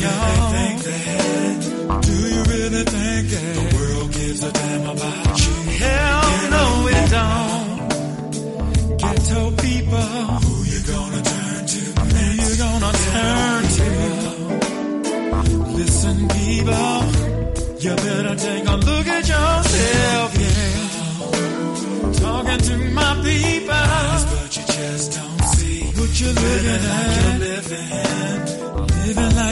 tell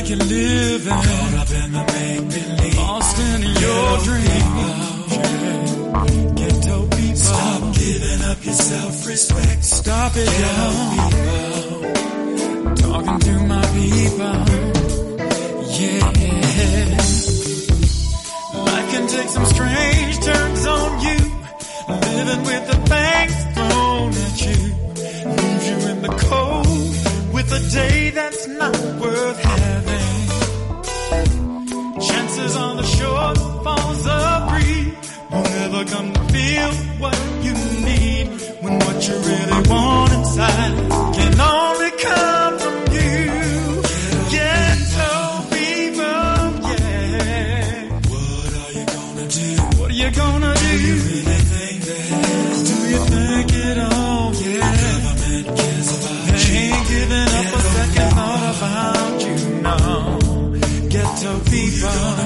like you're living. Caught up in the make believe, lost in your dream. Ghetto people, stop giving up your self-respect. Stop it, y'all. Talking to my people, yeah. Life can take some strange turns on you. Living with the things thrown at you. Leaves you in the cold with a day that's not worth having. short falls. You'll never to feel what you need when what you really want inside can only come from you. People, yeah. What are you gonna do? What are you gonna do? Do you really think that? Do you think it all? Yeah. The government cares about they you. ain't giving up a second thought about you, no. Ghetto people.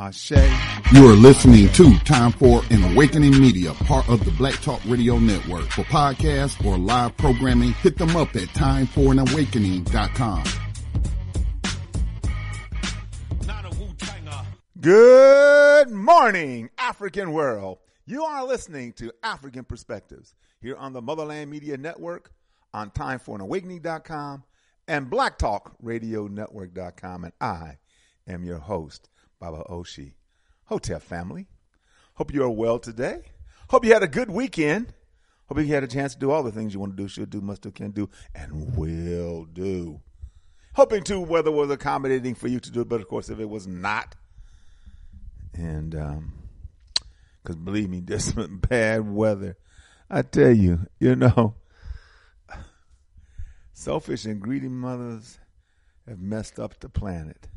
Ashe. You are listening to Time for an Awakening Media, part of the Black Talk Radio Network. For podcasts or live programming, hit them up at timeforanawakening.com. Good morning, African world. You are listening to Afrikan Perspectives here on the Motherland Media Network, on timeforanawakening.com, and blacktalkradionetwork.com. And I am your host, Baba Oshi. Hotep family. Hope you are well today. Hope you had a good weekend. Hope you had a chance to do all the things you want to do, should do, must do, can do, and will do. Hoping to weather was accommodating for you to do but of course, if it was not, and um, because believe me, some bad weather. I tell you, you know, selfish and greedy mothers have messed up the planet,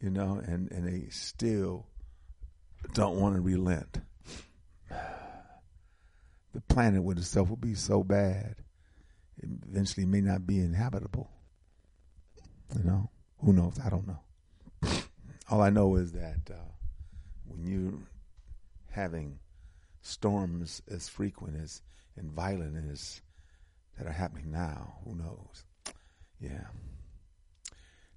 you know, and, and they still don't want to relent. The planet with itself will be so bad, it eventually may not be inhabitable. You know, who knows? I don't know. All I know is that uh, when you're having storms as frequent as and violent as that are happening now, who knows? Yeah.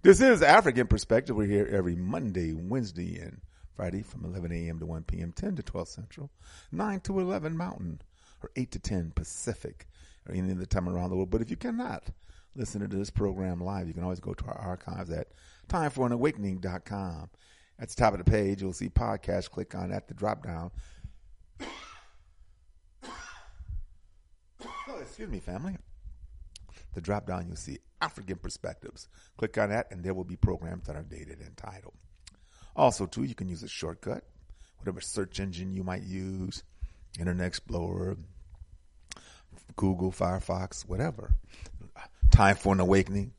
This is African Perspective. We're here every Monday, Wednesday, and Friday from 11 a.m. to 1 p.m., 10 to 12 Central, 9 to 11 Mountain, or 8 to 10 Pacific, or any other time around the world. But if you cannot listen to this program live, you can always go to our archives at timeforanawakening.com. At the top of the page, you'll see podcast. Click on that, the drop down. oh, excuse me, family. The drop down, you'll see Afrikan Perspectives. Click on that, and there will be programs that are dated and titled. Also, too, you can use a shortcut, whatever search engine you might use, Internet Explorer, Google, Firefox, whatever. Time for an awakening.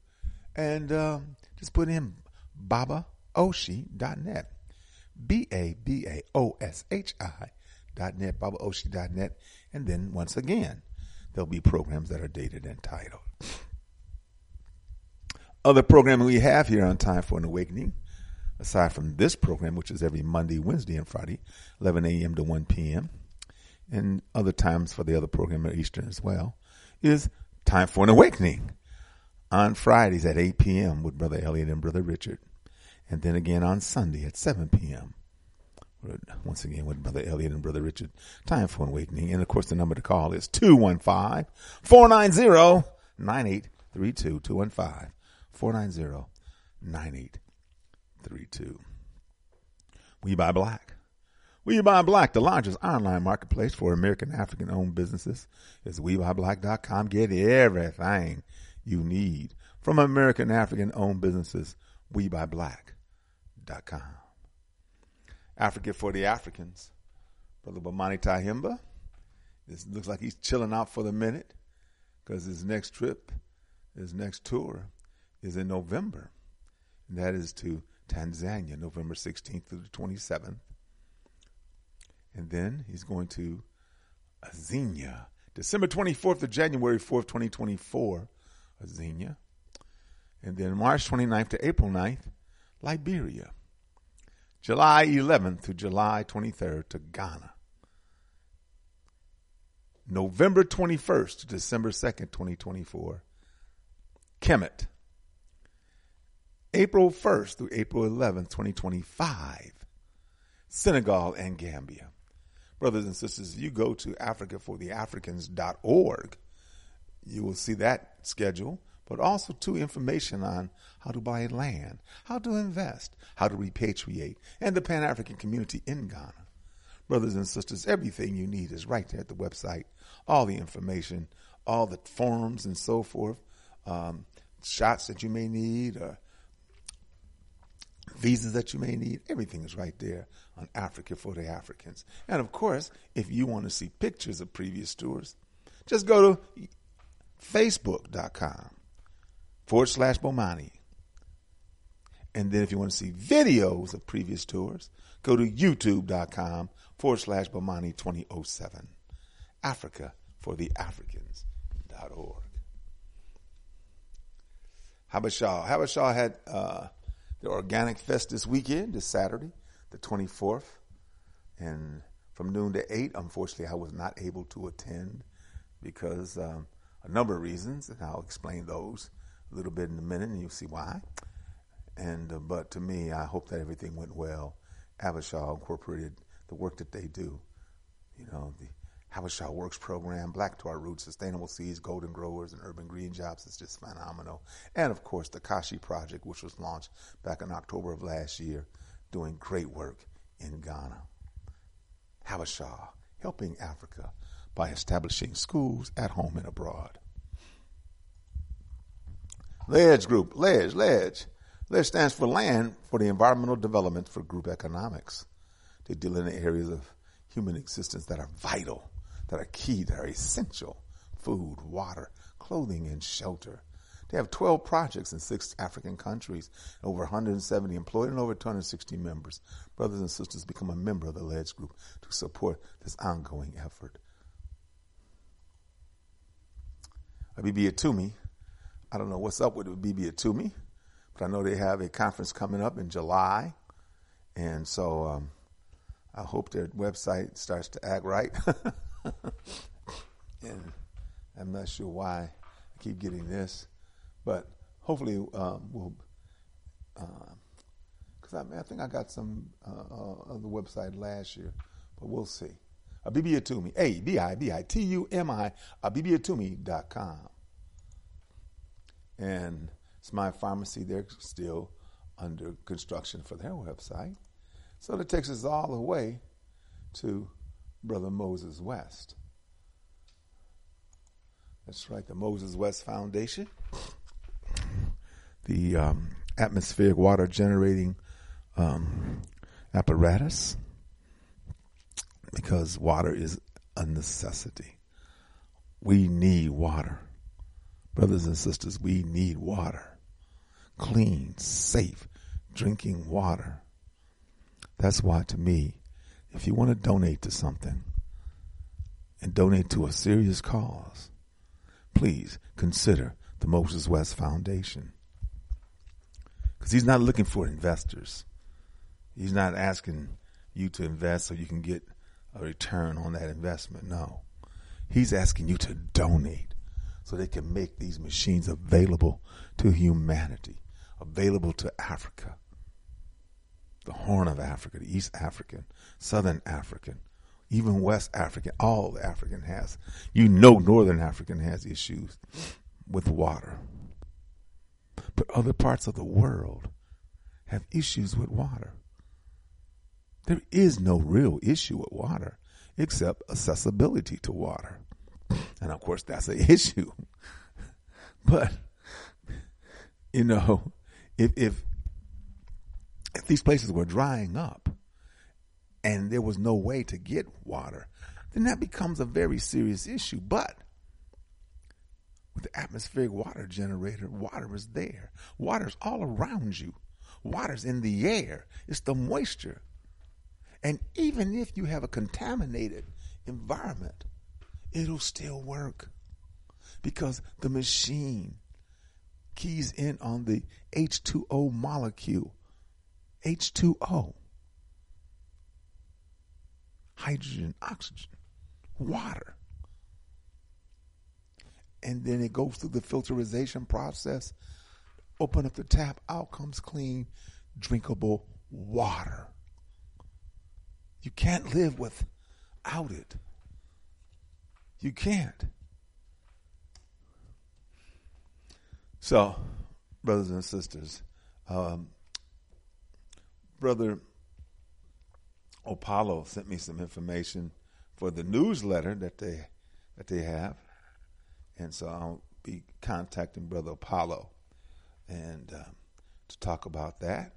And um, just put in babaoshi.net. B A B A O S H I dot net, babaoshi.net. And then once again, there'll be programs that are dated and titled. Other programming we have here on Time for an Awakening, aside from this program, which is every Monday, Wednesday, and Friday, 11 a.m. to 1 p.m., and other times for the other program at Eastern as well, is Time for an Awakening on Fridays at 8 p.m. with Brother Elliot and Brother Richard. And then again on Sunday at 7 p.m. Once again with Brother Elliot and Brother Richard. Time for an Awakening. And of course, the number to call is 215 490 9832. 215 490 9832. We buy black. We Buy Black, the largest online marketplace for American African owned businesses, is WeBuyBlack.com. Get everything you need from American African owned businesses. WeBuyBlack.com. Africa for the Africans. Brother Bomani Tyehimba. This looks like he's chilling out for the minute because his next trip, his next tour is in November. And that is to Tanzania, November 16th through the 27th. And then he's going to Azania, December 24th to January 4th, 2024, Azania. And then March 29th to April 9th, Liberia. July 11th to July 23rd to Ghana. November 21st to December 2nd, 2024, Kemet. April 1st through April 11th, 2025, Senegal and Gambia. Brothers and sisters, if you go to africafortheafricans.org, you will see that schedule. But also to information on how to buy land, how to invest, how to repatriate, and the Pan African community in Ghana. Brothers and sisters, everything you need is right there at the website. All the information, all the forms and so forth, um, shots that you may need, or visas that you may need, everything is right there on Africa for the Africans. And of course, if you want to see pictures of previous tours, just go to facebook.com forward slash Bomani. And then if you want to see videos of previous tours, go to youtube.com forward slash Bomani 2007. Africa for the Africans.org. Habesha. Habesha had uh, the Organic Fest this weekend, this Saturday, the 24th. And from noon to 8, unfortunately, I was not able to attend because um, a number of reasons, and I'll explain those a little bit in a minute, and you'll see why. And uh, but to me, I hope that everything went well. Habesha incorporated the work that they do. You know, the Habesha Works program, Black to Our Roots, Sustainable Seeds, Golden Growers, and Urban Green Jobs is just phenomenal. And of course, the Kashi Project, which was launched back in October of last year, doing great work in Ghana. Habesha, helping Africa by establishing schools at home and abroad. LEDGE Group, LEDGE, LEDGE. LEDGE stands for Land for the Environmental Development for Group Economics. They deal in the areas of human existence that are vital, that are key, that are essential. Food, water, clothing, and shelter. They have 12 projects in six African countries, over 170 employed, and over 260 members. Brothers and sisters, become a member of the LEDGE Group to support this ongoing effort. Bibi Atumi, I don't know what's up with Bibi Atumi, but I know they have a conference coming up in July. And so um, I hope their website starts to act right. and I'm not sure why I keep getting this, but hopefully um, we'll. Because uh, I, mean, I think I got some uh, uh, on the website last year, but we'll see. Bibi Atumi, A B I B I T U M I, abibitumi.com. And it's my pharmacy. They're still under construction for their website. So that takes us all the way to Brother Moses West. That's right, the Moses West Foundation. The um, atmospheric water generating um, apparatus, because water is a necessity. We need water. Brothers and sisters, we need water. Clean, safe, drinking water. That's why, to me, if you want to donate to something and donate to a serious cause, please consider the Moses West Foundation. Because he's not looking for investors. He's not asking you to invest so you can get a return on that investment. No. He's asking you to donate so they can make these machines available to humanity, available to Africa, the Horn of Africa, the East African, Southern African, even West African, all the African has. You know, Northern African has issues with water. But other parts of the world have issues with water. There is no real issue with water except accessibility to water. And of course, that's an issue. but, you know, if, if if these places were drying up and there was no way to get water, then that becomes a very serious issue. But with the atmospheric water generator, water is there. Water's all around you. Water's in the air. It's the moisture. And even if you have a contaminated environment, it'll still work because the machine keys in on the H2O molecule H2O, hydrogen, oxygen, water. And then it goes through the filterization process. Open up the tap, out comes clean, drinkable water. You can't live without it. You can't. So, brothers and sisters, um, Brother Apollo sent me some information for the newsletter that they that they have, and so I'll be contacting Brother Apollo and um, to talk about that.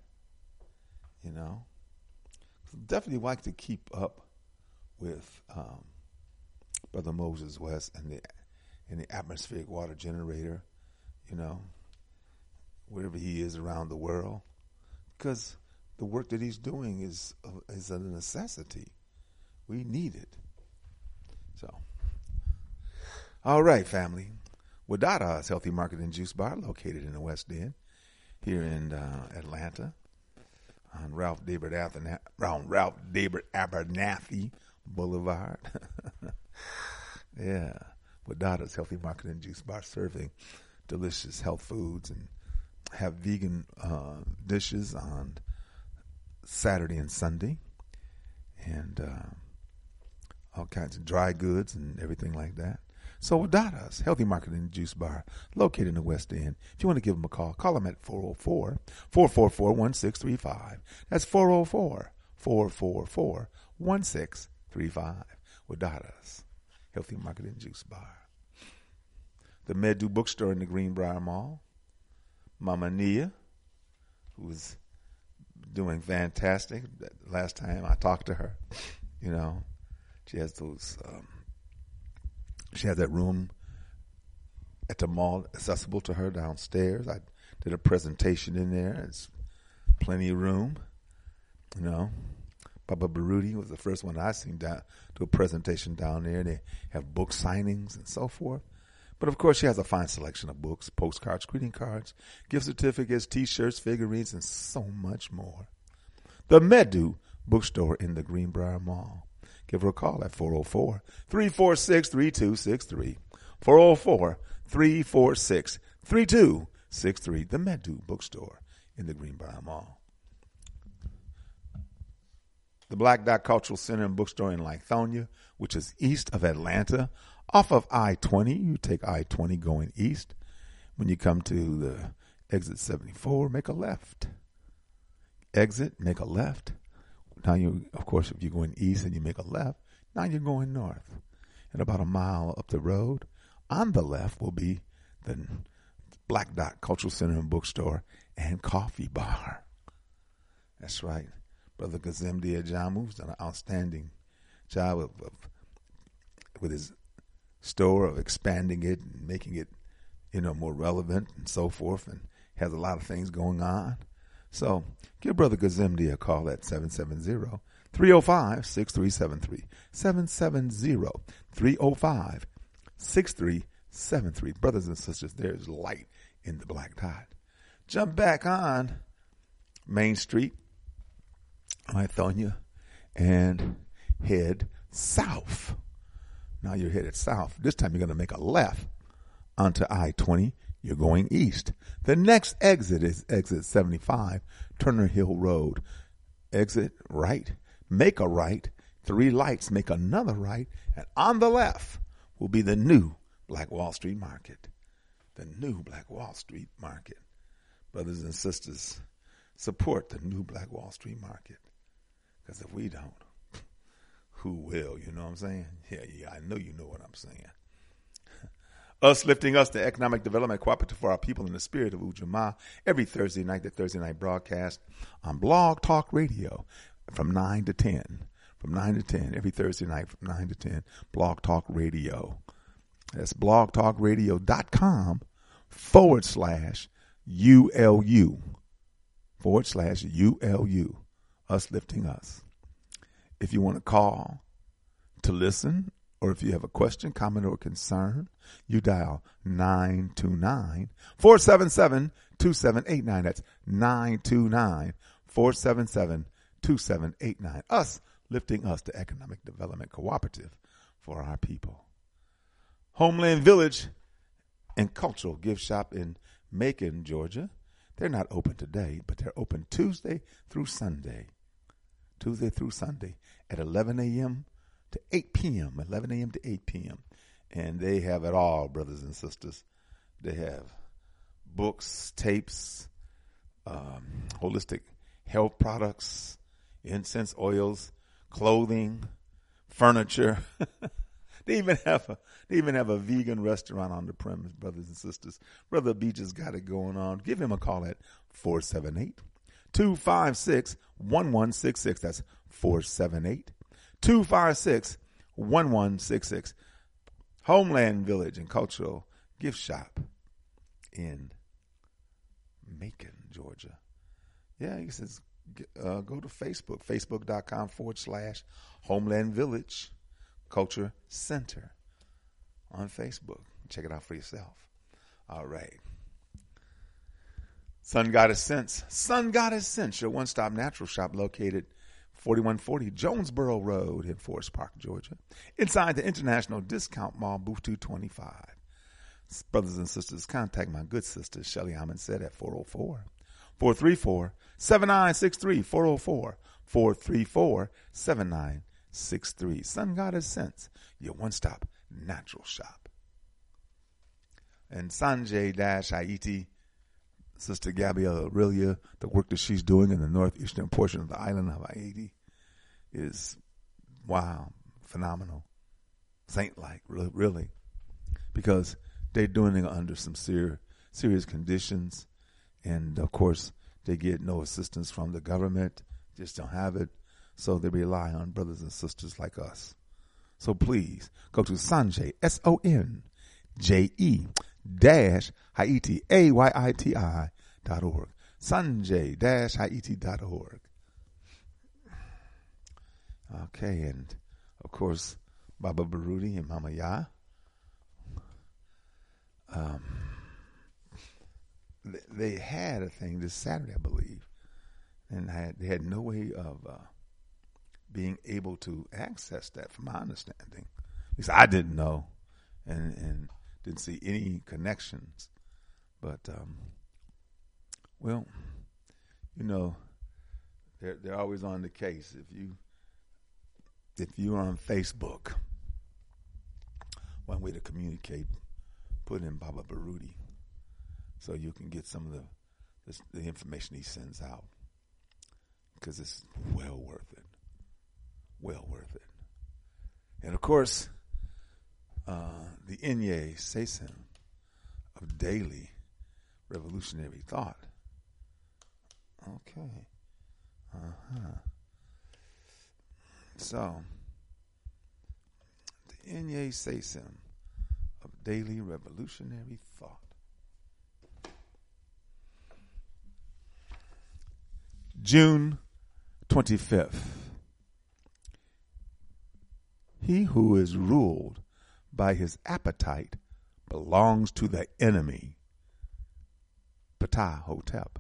You know, definitely like to keep up with um, Brother Moses West and the and the atmospheric water generator. You know, wherever he is around the world, because the work that he's doing is uh, is a necessity. We need it. So, all right, family. Wadada's Healthy Market and Juice Bar, located in the West End, here in uh, Atlanta, on Ralph David Abernathy Boulevard. yeah, Wadada's Healthy Market and Juice Bar, serving delicious health foods and have vegan uh, dishes on Saturday and Sunday, and uh, all kinds of dry goods and everything like that. So Wadada's Healthy Market and Juice Bar, located in the West End. If you want to give them a call, call them at 404 444 1635. That's 404 444 1635. Wadada's Healthy Market and Juice Bar. The Medu Bookstore in the Greenbriar Mall. Mama Nia, who was doing fantastic. Last time I talked to her, you know, she has those. Um, she has that room at the mall accessible to her downstairs. I did a presentation in there. It's plenty of room, you know. Baba Baruti was the first one I seen down do a presentation down there. They have book signings and so forth. But of course, she has a fine selection of books, postcards, greeting cards, gift certificates, T-shirts, figurines, and so much more. The Medu Bookstore in the Greenbriar Mall. Give her a call at 404 346 3263. 404 346 3263. The Medu Bookstore in the Greenbriar Mall. The Black Dot Cultural Center and Bookstore in Lithonia, which is east of Atlanta, off of I 20. You take I 20 going east. When you come to the exit 74, make a left. Exit, make a left. Now you, of course, if you're going east and you make a left, now you're going north. And about a mile up the road, on the left will be the Black Dot Cultural Center and Bookstore and Coffee Bar. That's right. Brother Kazim Diajamu's done an outstanding job of, of, with his store of expanding it and making it, you know, more relevant and so forth, and has a lot of things going on. So give Brother Gazimdi a call at 770 305 6373. 770 305 6373. Brothers and sisters, there's light in the black dot. Jump back on Main Street, Lithonia, and head south. Now you're headed south. This time you're going to make a left onto I 20. You're going east. The next exit is exit 75, Turner Hill Road. Exit right, make a right, three lights, make another right, and on the left will be the new Black Wall Street Market. The new Black Wall Street Market. Brothers and sisters, support the new Black Wall Street Market. Because if we don't, who will? You know what I'm saying? Yeah, yeah, I know you know what I'm saying. Us lifting us to economic development cooperative for our people in the spirit of Ujamaa every Thursday night, the Thursday night broadcast on Blog Talk Radio from 9 to 10. From 9 to 10, every Thursday night from 9 to 10, Blog Talk Radio. That's blogtalkradio.com forward slash ULU. Forward slash ULU. Us lifting us. If you want to call to listen, or if you have a question, comment, or concern, you dial 929 477 2789. That's 929 477 2789. Us lifting us, to Economic Development Cooperative for our people. Homeland Village and Cultural Gift Shop in Macon, Georgia. They're not open today, but they're open Tuesday through Sunday. Tuesday through Sunday at 11 a.m. to 8 p.m. 11 a.m. to 8 p.m. And they have it all, brothers and sisters. They have books, tapes, um, holistic health products, incense oils, clothing, furniture. they even have a they even have a vegan restaurant on the premise, brothers and sisters. Brother Beach has got it going on. Give him a call at 478 256 1166. That's 478 256 1166. Homeland Village and Cultural Gift Shop in Macon, Georgia. Yeah, he says uh, go to Facebook, facebook.com forward slash Homeland Village Culture Center on Facebook. Check it out for yourself. All right. Sun Goddess Sense. Sun Goddess Sense, your one stop natural shop located 4140 Jonesboro Road in Forest Park, Georgia. Inside the International Discount Mall, booth 225. Brothers and sisters, contact my good sister, Shelly Hammond said at 404 434 7963 404 434 7963. Sun Goddess Sense, your one stop natural shop. And Sonje Dash Haiti, Sister Gabrielle Aurelia, the work that she's doing in the northeastern portion of the island of Haiti is wow, phenomenal, saint like, really, because they're doing it under some serious conditions, and of course they get no assistance from the government, just don't have it, so they rely on brothers and sisters like us. So please go to Sonje S O N J E dash Haiti A Y I T I dot org. Sonje dash Haiti dot org. Okay, and of course, Baba Baruti and Mama Ya. Um, they had a thing this Saturday, I believe, and had, they had no way of uh, being able to access that, from my understanding. because I didn't know, and and didn't see any connections. But um, well, you know, they're they're always on the case. If you if you're on Facebook, one way to communicate, put in Baba Baruti, so you can get some of the the, the information he sends out, because it's well worth it, well worth it. And of course, uh, the Inye Seisen of daily revolutionary thought. Okay. Uh huh. So, the Inye Seisen of daily revolutionary thought. June 25th. He who is ruled by his appetite belongs to the enemy. Ptah Hotep.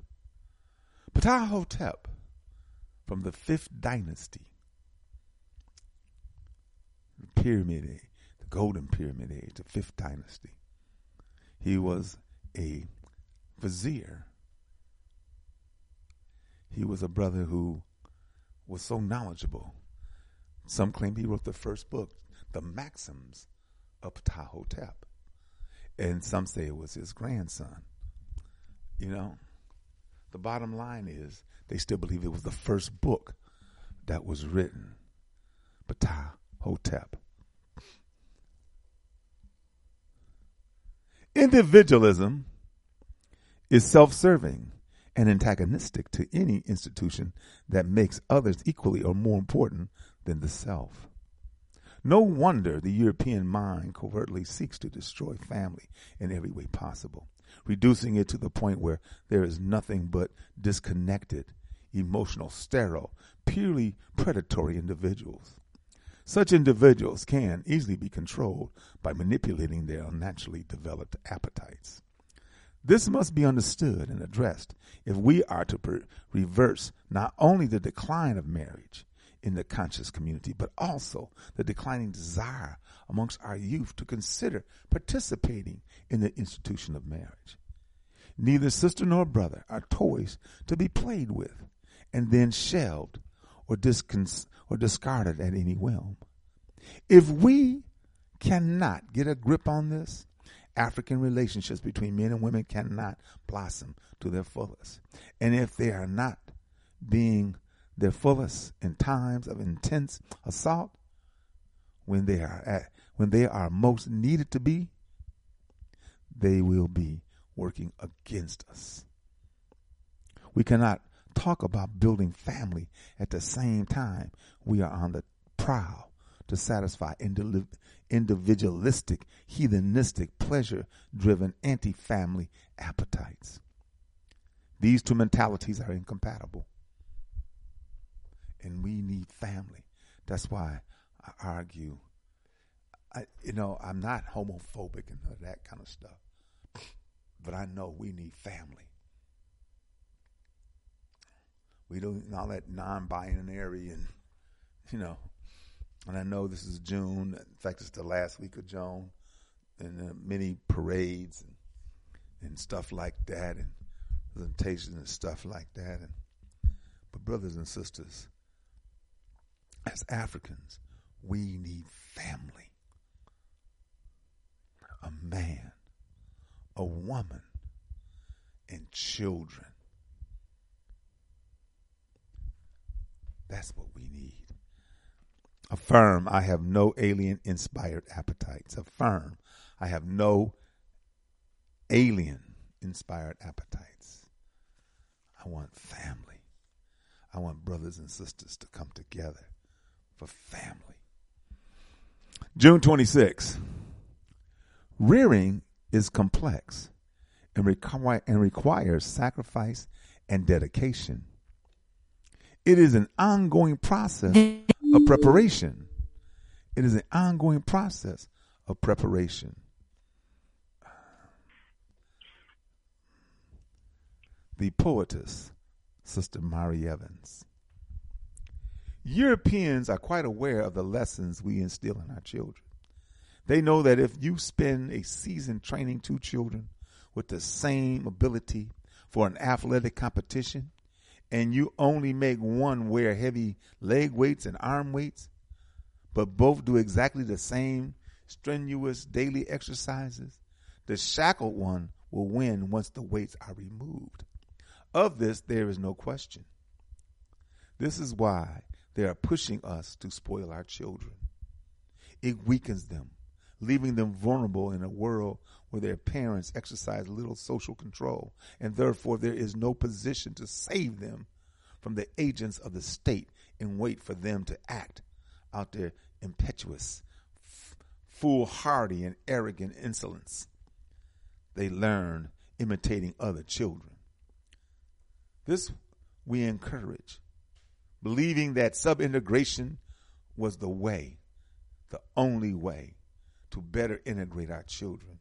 Ptah Hotep from the fifth dynasty, the pyramid age, the golden pyramid age, the fifth dynasty. He was a vizier. He was a brother who was so knowledgeable. Some claim he wrote the first book, The Maxims of Ptahhotep. And some say it was his grandson. You know, the bottom line is they still believe it was the first book that was written. "Ptahhotep." Individualism is self serving and antagonistic to any institution that makes others equally or more important than the self. No wonder the European mind covertly seeks to destroy family in every way possible, reducing it to the point where there is nothing but disconnected, emotional, sterile, purely predatory individuals. Such individuals can easily be controlled by manipulating their unnaturally developed appetites. This must be understood and addressed if we are to per- reverse not only the decline of marriage, in the conscious community, but also the declining desire amongst our youth to consider participating in the institution of marriage. Neither sister nor brother are toys to be played with and then shelved or, or discarded at any whim. If we cannot get a grip on this African relationships between men and women cannot blossom to their fullest. And if they are not being their fullest in times of intense assault, when they are at, when they are most needed to be, they will be working against us. We cannot talk about building family at the same time we are on the prowl to satisfy individualistic, heathenistic, pleasure driven, anti family appetites. These two mentalities are incompatible. And we need family. That's why I argue. I, you know, I'm not homophobic and that kind of stuff, but I know we need family. We don't all that non-binary and you know and I know this is June. In fact, it's the last week of June, and uh, many parades and and stuff like that, and presentations and stuff like that. And but brothers and sisters, as Africans, we need family. A man, a woman, and children. That's what we need. Affirm, I have no alien inspired appetites. Affirm, I have no alien inspired appetites. I want family. I want brothers and sisters to come together family. June 26. Rearing is complex and, require, and requires sacrifice and dedication. It is an ongoing process of preparation. It is an ongoing process of preparation. The poetess, Sister Mari Evans. Europeans are quite aware of the lessons we instill in our children. They know that if you spend a season training two children with the same ability for an athletic competition, and you only make one wear heavy leg weights and arm weights, but both do exactly the same strenuous daily exercises, the shackled one will win once the weights are removed. Of this, there is no question. This is why they are pushing us to spoil our children. It weakens them, leaving them vulnerable in a world where their parents exercise little social control, and therefore there is no position to save them from the agents of the state and wait for them to act out their impetuous, f- foolhardy, and arrogant insolence. They learn imitating other children. This we encourage, believing that sub integration was the way, the only way to better integrate our children.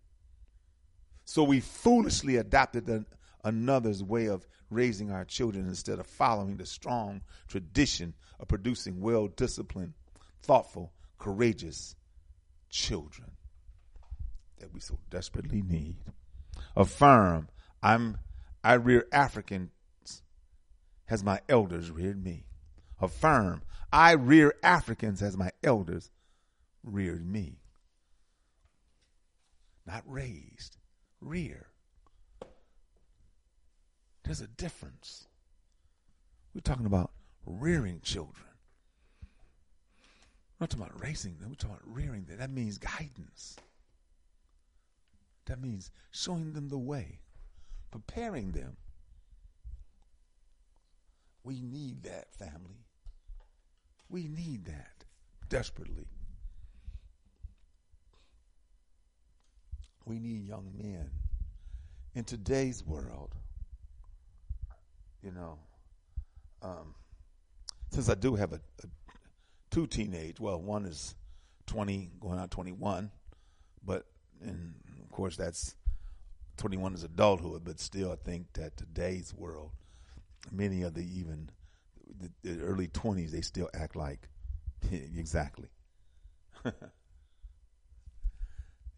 So we foolishly adopted the, another's way of raising our children instead of following the strong tradition of producing well disciplined, thoughtful, courageous children that we so desperately need. Affirm, I'm I rear Africans as my elders reared me. Affirm, I rear Africans as my elders reared me. Not raised, rear. There's a difference. We're talking about rearing children. We're not talking about raising them, we're talking about rearing them. That means guidance. That means showing them the way, preparing them. We need that, family. We need that desperately. We need young men. In today's world, you know, um, since I do have a, a, two teenage, well, one is 20, going on 21, but, and of course that's 21 is adulthood, but still I think that today's world, many of the even the, the early 20s, they still act like exactly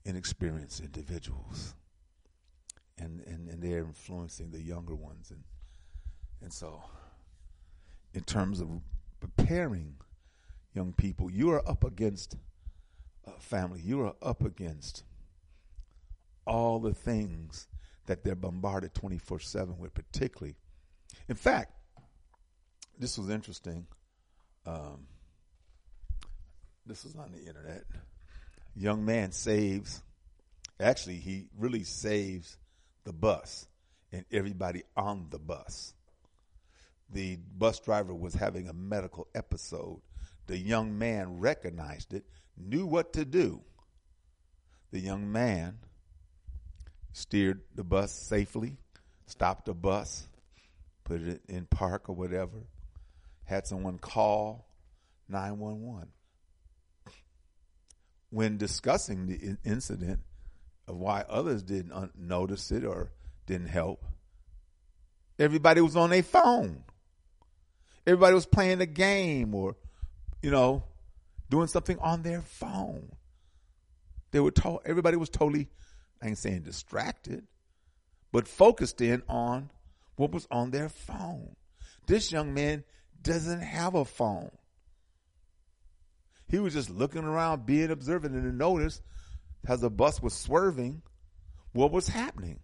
inexperienced individuals. And, and, and they're influencing the younger ones and and so, in terms of preparing young people, you are up against a family, you are up against all the things that they're bombarded 24 7 with, particularly. In fact, this was interesting. Um, this was on the internet. Young man saves, actually, he really saves the bus and everybody on the bus. The bus driver was having a medical episode. The young man recognized it, knew what to do. The young man steered the bus safely, stopped the bus, put it in park or whatever, had someone call 911. When discussing the incident of why others didn't uh, notice it or didn't help, everybody was on their phone. Everybody was playing a game or, you know, doing something on their phone. They were told everybody was totally, I ain't saying distracted, but focused in on what was on their phone. This young man doesn't have a phone. He was just looking around, being observant, and to notice as the bus was swerving, what was happening.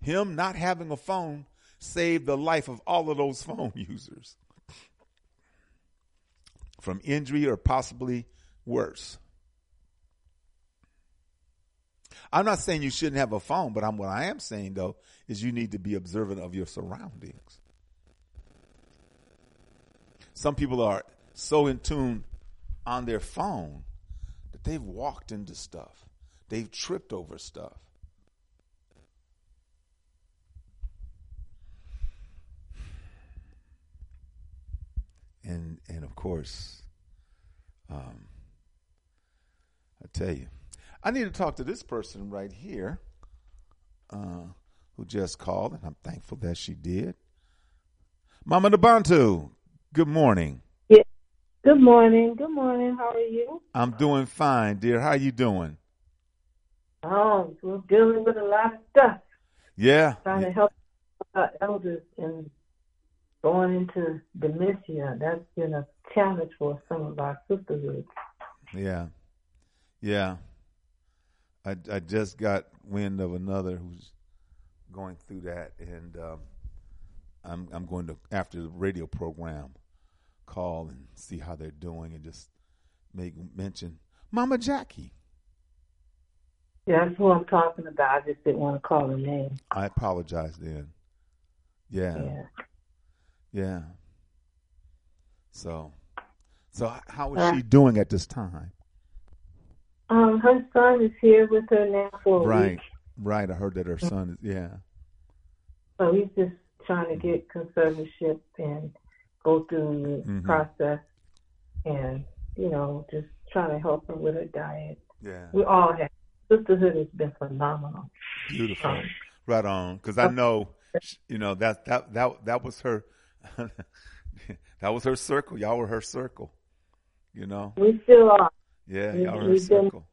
Him not having a phone saved the life of all of those phone users from injury or possibly worse. I'm not saying you shouldn't have a phone, but I'm, what I am saying though is you need to be observant of your surroundings. Some people are so in tune on their phone that they've walked into stuff. They've tripped over stuff. And and of course, um, I tell you, I need to talk to this person right here, uh, who just called, and I'm thankful that she did. Mama Nabantu, good morning. Yeah. Good morning. Good morning. How are you? I'm doing fine, dear. How are you doing? Oh, we're dealing with a lot of stuff. Yeah. Trying yeah. to help our elders and going into dementia. That's been a challenge for some of our sisterhood. Yeah. Yeah. I, I just got wind of another who's going through that, and um, I'm I'm going to after the radio program call and see how they're doing, and just make mention Mama Jackie. Yeah, that's who I'm talking about. I just didn't want to call her name. I apologize then. Yeah. Yeah. Yeah. So, so how is she doing at this time? Um, her son is here with her now for a Right, week. right. I heard that her son is. Yeah, So he's just trying to get conservatorship and go through the Mhm. process and, you know, just trying to help her with her diet. yeah. We all have. Sisterhood has been phenomenal. Beautiful. Um, Right on. Because I know, you know that that that that was her. that was her circle. Y'all were her circle. You know. we still are. Yeah, We- y'all were her we've been- circle.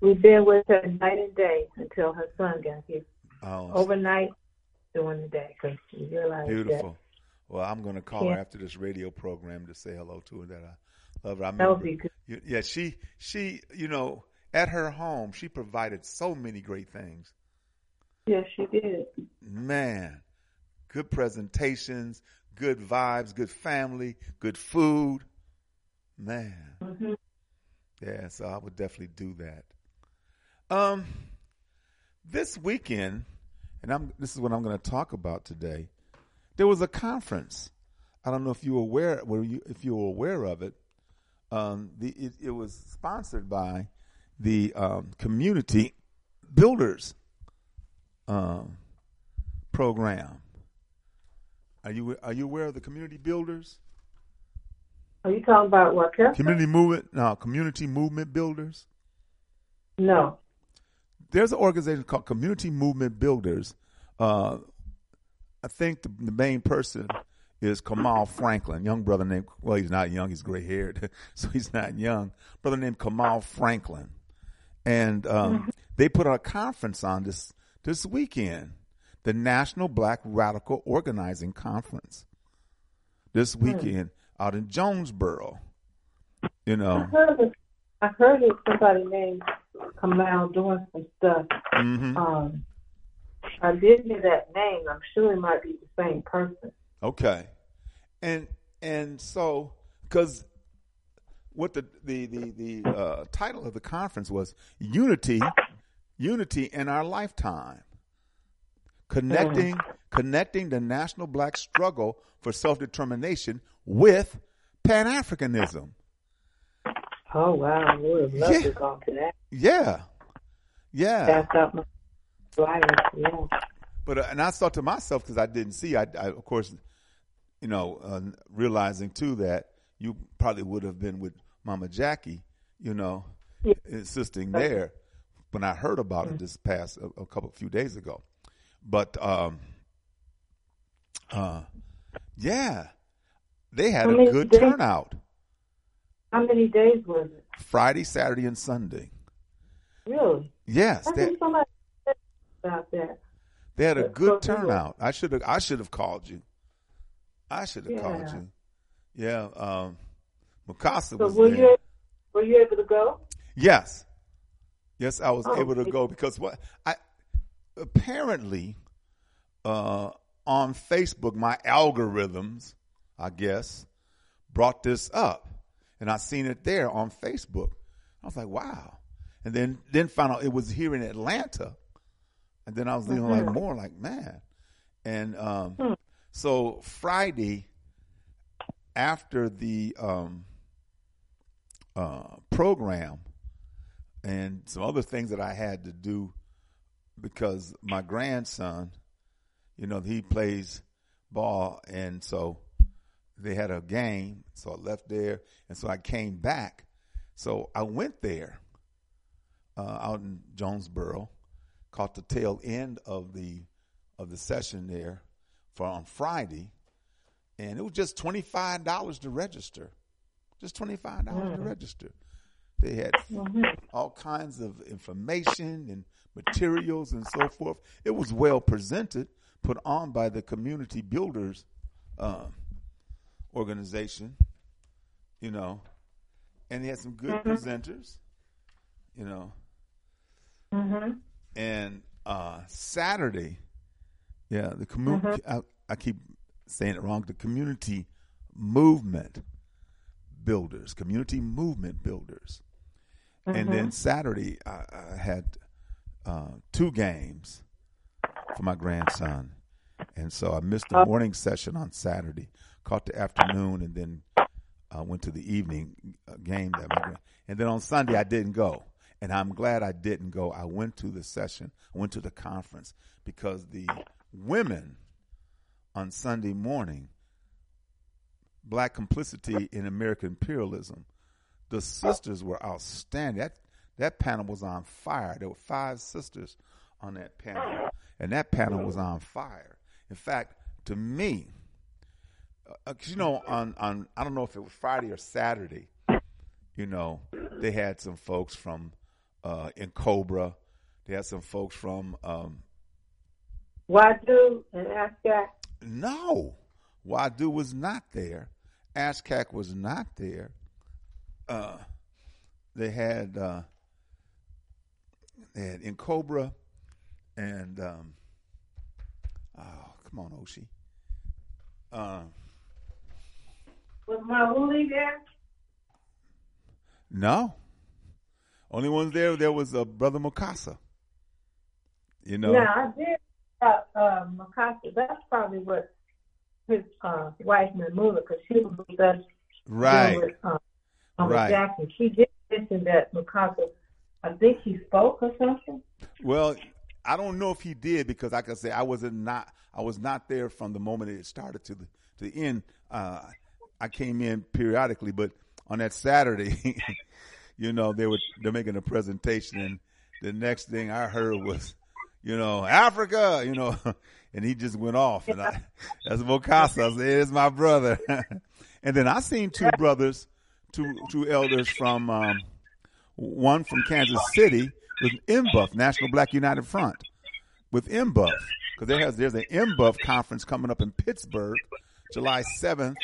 We've been with her night and day until her son got here. Oh, Overnight, during the day, because we realized beautiful. Well, I'm going to call her after this radio program to say hello to her. That I love her. I that that would be good. Yeah, she she you know at her home she provided so many great things. Yes, she did. Man, good presentations, good vibes, good family, good food. Man, hmm yeah. So I would definitely do that. Um, this weekend, and I'm this is what I'm going to talk about today. There was a conference. I don't know if you were aware were you if you were aware of it. Um, the it, it was sponsored by the um, community builders um, program. Are you are you aware of the community builders? Are you talking about what? Kessler? Community movement, no, community movement builders. No. There's an organization called Community Movement Builders. Uh, I think the, the main person is Kamau Franklin, young brother named. Well, he's not young; he's gray haired, so he's not young. Brother named Kamau Franklin, and um, they put a conference on this this weekend, the National Black Radical Organizing Conference. This weekend out in Jonesboro, you know, I heard of, I heard of somebody named Kamau doing some stuff. Mm-hmm. Um, I did hear that name. I'm sure it might be the same person. Okay, and and so because what the the the, the uh, title of the conference was unity, unity in our lifetime, connecting connecting the national black struggle for self determination with Pan Africanism. Oh wow, I would have loved Yeah. to go to that. Yeah, yeah. Pass out my flyers. Yeah. But uh, and I thought to myself because I didn't see. I, I of course, you know, uh, realizing too that you probably would have been with Mama Jackie, you know, Yeah. insisting there when I heard about it this past a, a couple few days ago. But um, uh, yeah, they had How a good days? turnout How many days was it? Friday, Saturday, and Sunday. Really? Yes, I they, think somebody said about that. They had a good turnout. I should have. I should have called you. I should have called you. Yeah. Um, Mikasa So was were there. you were you able to go? Yes. Yes, I was Oh, able to go because what I apparently uh, on Facebook, my algorithms, I guess, brought this up, and I seen it there on Facebook. I was like, wow, and then then found out it was here in Atlanta, and then I was thinking like more like man, and um, so Friday after the um, uh, program and some other things that I had to do because my grandson, you know, he plays ball, and so they had a game, so I left there, and so I came back. So I went there uh, out in Jonesboro, caught the tail end of the of the session there for on Friday, and it was just twenty five dollars to register, just twenty five dollars to register. They had all kinds of information and materials and so forth. It was well presented, put on by the Community Builders um, organization, you know, and they had some good presenters, you know. Mm-hmm. And uh, Saturday, yeah, the community. I, I keep saying it wrong. The community movement builders, community movement builders. And then Saturday, I, I had uh, two games for my grandson, and so I missed the morning session on Saturday, caught the afternoon, and then uh, went to the evening uh, game that my grand- and then on Sunday I didn't go, and I'm glad I didn't go. I went to the session, I went to the conference because the women on Sunday morning, black complicity in American imperialism, the sisters were outstanding. That that panel was on fire. There were five sisters on that panel, and that panel was on fire. In fact, to me, uh, 'cause, you know, on on I don't know if it was Friday or Saturday, you know, they had some folks from uh, N'COBRA. They had some folks from um, Wadu and Ascot. no, Wadu was not there. Ashcack was not there. Uh, they had uh, they had N'COBRA and um, oh come on Oshi. Uh, Was my Wooly there? no, only ones there there was uh, brother Mukasa. You know, Yeah, I did. Uh, uh, Makasa, that's probably what his uh, wife Mamula, because she was with us right? with uh, Mama Right. Jackson. She did mention that Makasa. I think he spoke or something. Well, I don't know if he did because, like I said, I wasn't not I was not there from the moment it started to the to the end. Uh, I came in periodically, but on that Saturday, you know, they were they're making a presentation, and the next thing I heard was, you know, Africa, you know, and he just went off, and I, that's Mokasa. I said, "It's my brother," and then I seen two brothers, two two elders from. Um, one from Kansas City with NBUF, National Black United Front, with NBUF, because there has there's an NBUF conference coming up in Pittsburgh, July seventh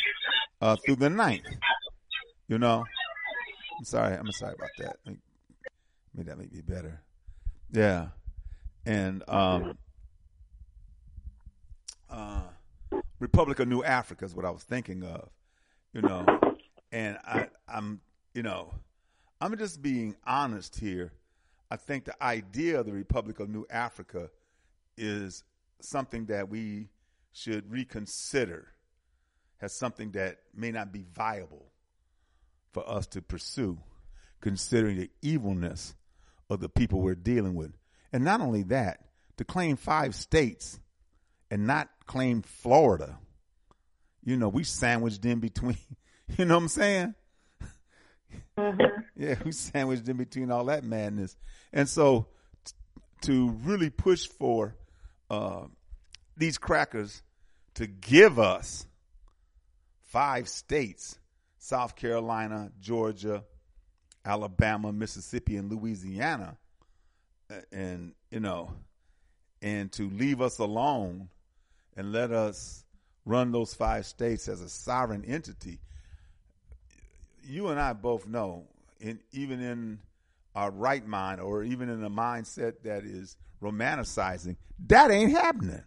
uh, through the 9th, You know, I'm sorry. I'm sorry about that. Maybe that may be better. Yeah, and um, uh, Republic of New Africa is what I was thinking of. You know, and I, I'm, you know, I'm just being honest here. I think the idea of the Republic of New Africa is something that we should reconsider as something that may not be viable for us to pursue, considering the evilness of the people we're dealing with. And not only that, to claim five states and not claim Florida. You know, we sandwiched in between, you know what I'm saying? Mm-hmm. yeah, we sandwiched in between all that madness. And so t- to really push for uh, these crackers to give us five states South Carolina, Georgia, Alabama, Mississippi, and Louisiana, and you know, and to leave us alone and let us run those five states as a sovereign entity. You and I both know, in, even in our right mind, or even in a mindset that is romanticizing, that ain't happening.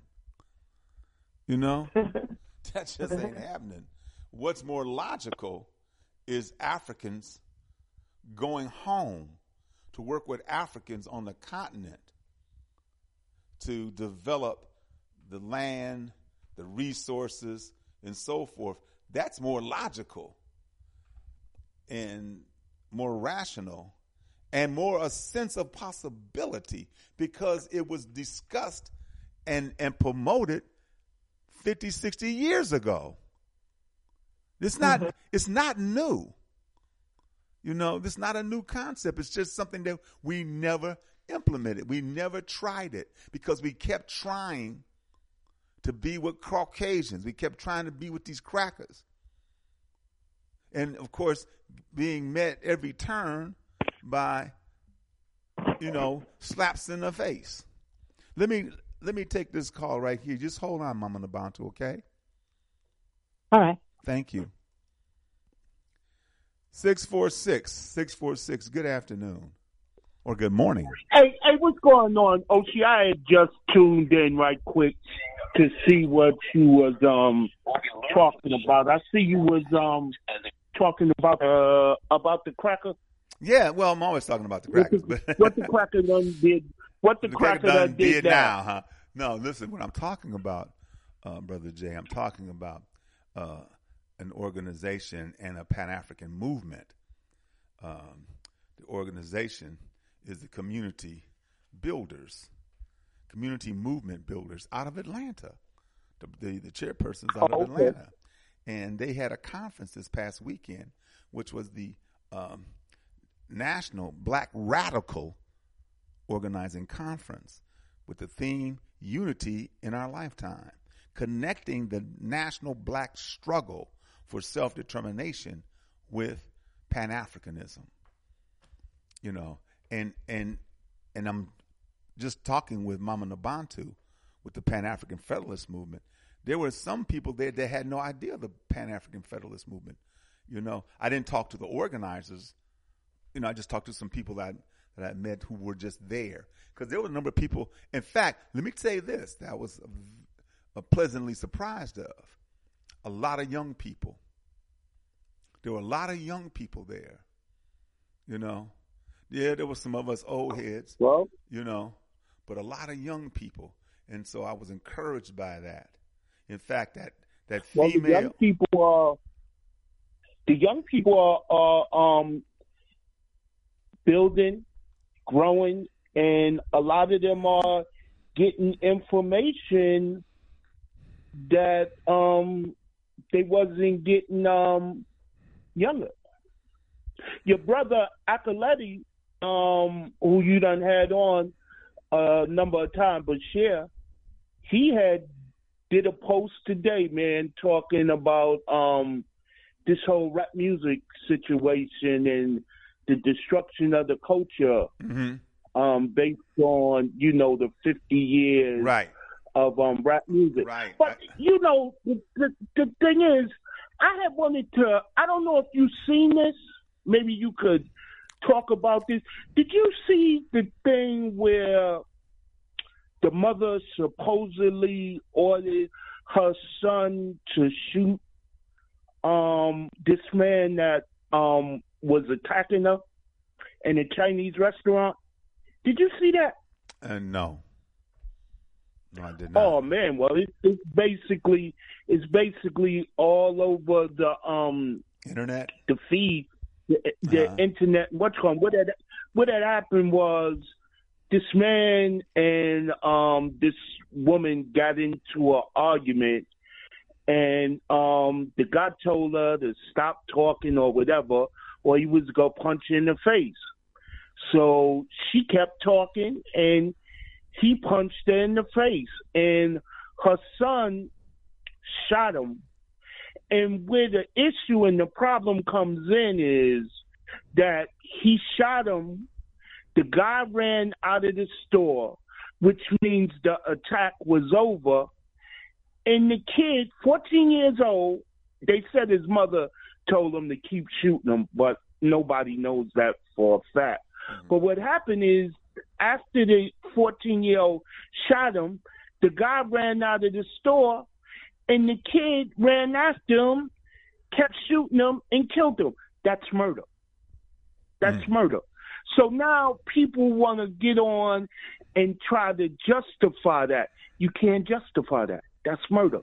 You know, that just ain't happening. What's more logical is Africans going home to work with Africans on the continent to develop the land, the resources, and so forth. That's more logical and more rational and more a sense of possibility because it was discussed and, and promoted 50, 60 years ago. It's not mm-hmm. it's not new. You know, it's not a new concept. It's just something that we never implemented. We never tried it because we kept trying to be with Caucasians. We kept trying to be with these crackers. And of course, being met every turn by, you know, slaps in the face. Let me let me take this call right here. Just hold on, Mama Nabantu, okay? All right. Thank you. 646 646. Good afternoon or good morning. Hey, hey, what's going on, Oshi? I had just tuned in right quick to see what you was um talking about. I see you was um talking about uh about the cracker. Yeah, well, I'm always talking about the crackers. What the, what the cracker done did? What the, the cracker, cracker done did, did now? now? Huh? No, listen. What I'm talking about, uh, brother Jay, I'm talking about uh, an organization and a Pan African movement. Um, the organization is the Community Builders, Community Movement Builders out of Atlanta. The, the, the chairperson's out of oh, Atlanta. And they had a conference this past weekend, which was the um, National Black Radical Organizing Conference with the theme Unity in Our Lifetime, connecting the national black struggle for self determination with Pan Africanism. You know, and and and I'm just talking with Mama Nabantu with the Pan African Federalist Movement. There were some people there that had no idea the Pan African Federalist Movement. You know, I didn't talk to the organizers. You know, I just talked to some people that that I met who were just there because there were a number of people. In fact, let me say this: that was a, a uh, pleasantly surprised of a lot of young people. There were a lot of young people there. You know, yeah, there were some of us old heads. Well, you know, but a lot of young people, and so I was encouraged by that. In fact, that that female well, the young people are the young people are, are um, building, growing, and a lot of them are getting information that um, they wasn't getting um, younger. Your brother Acolyte, um, who you done had on a number of times, but share, he had did a post today, man, talking about um, this whole rap music situation and the destruction of the culture mm-hmm. um, based on you know the 50 years right. of um, rap music. Right. But you know the, the, the thing is, I had wanted to. I don't know if you've seen this, maybe you could talk about this. Did you see the thing where the mother supposedly ordered her son to shoot um this man that um was attacking her in a Chinese restaurant? Did you see that? And no. No, I did not. Oh man, well it, it's basically it's basically all over the um Internet? the feed, the, the Uh-huh. internet. What's going? What had what had happened was this man and um this woman got into an argument, and um the guy told her to stop talking or whatever, or he was gonna punch her in the face. So she kept talking, and he punched her in the face, and her son shot him. And where the issue and the problem comes in is that he shot him. The guy ran out of the store, which means the attack was over. And the kid, 14 years old, they said his mother told him to keep shooting him, but nobody knows that for a fact. Mm-hmm. But what happened is after the 14 year old shot him, the guy ran out of the store and the kid ran after him, kept shooting him, and killed him. That's murder. That's mm. murder. So now people want to get on and try to justify that. You can't justify that. That's murder.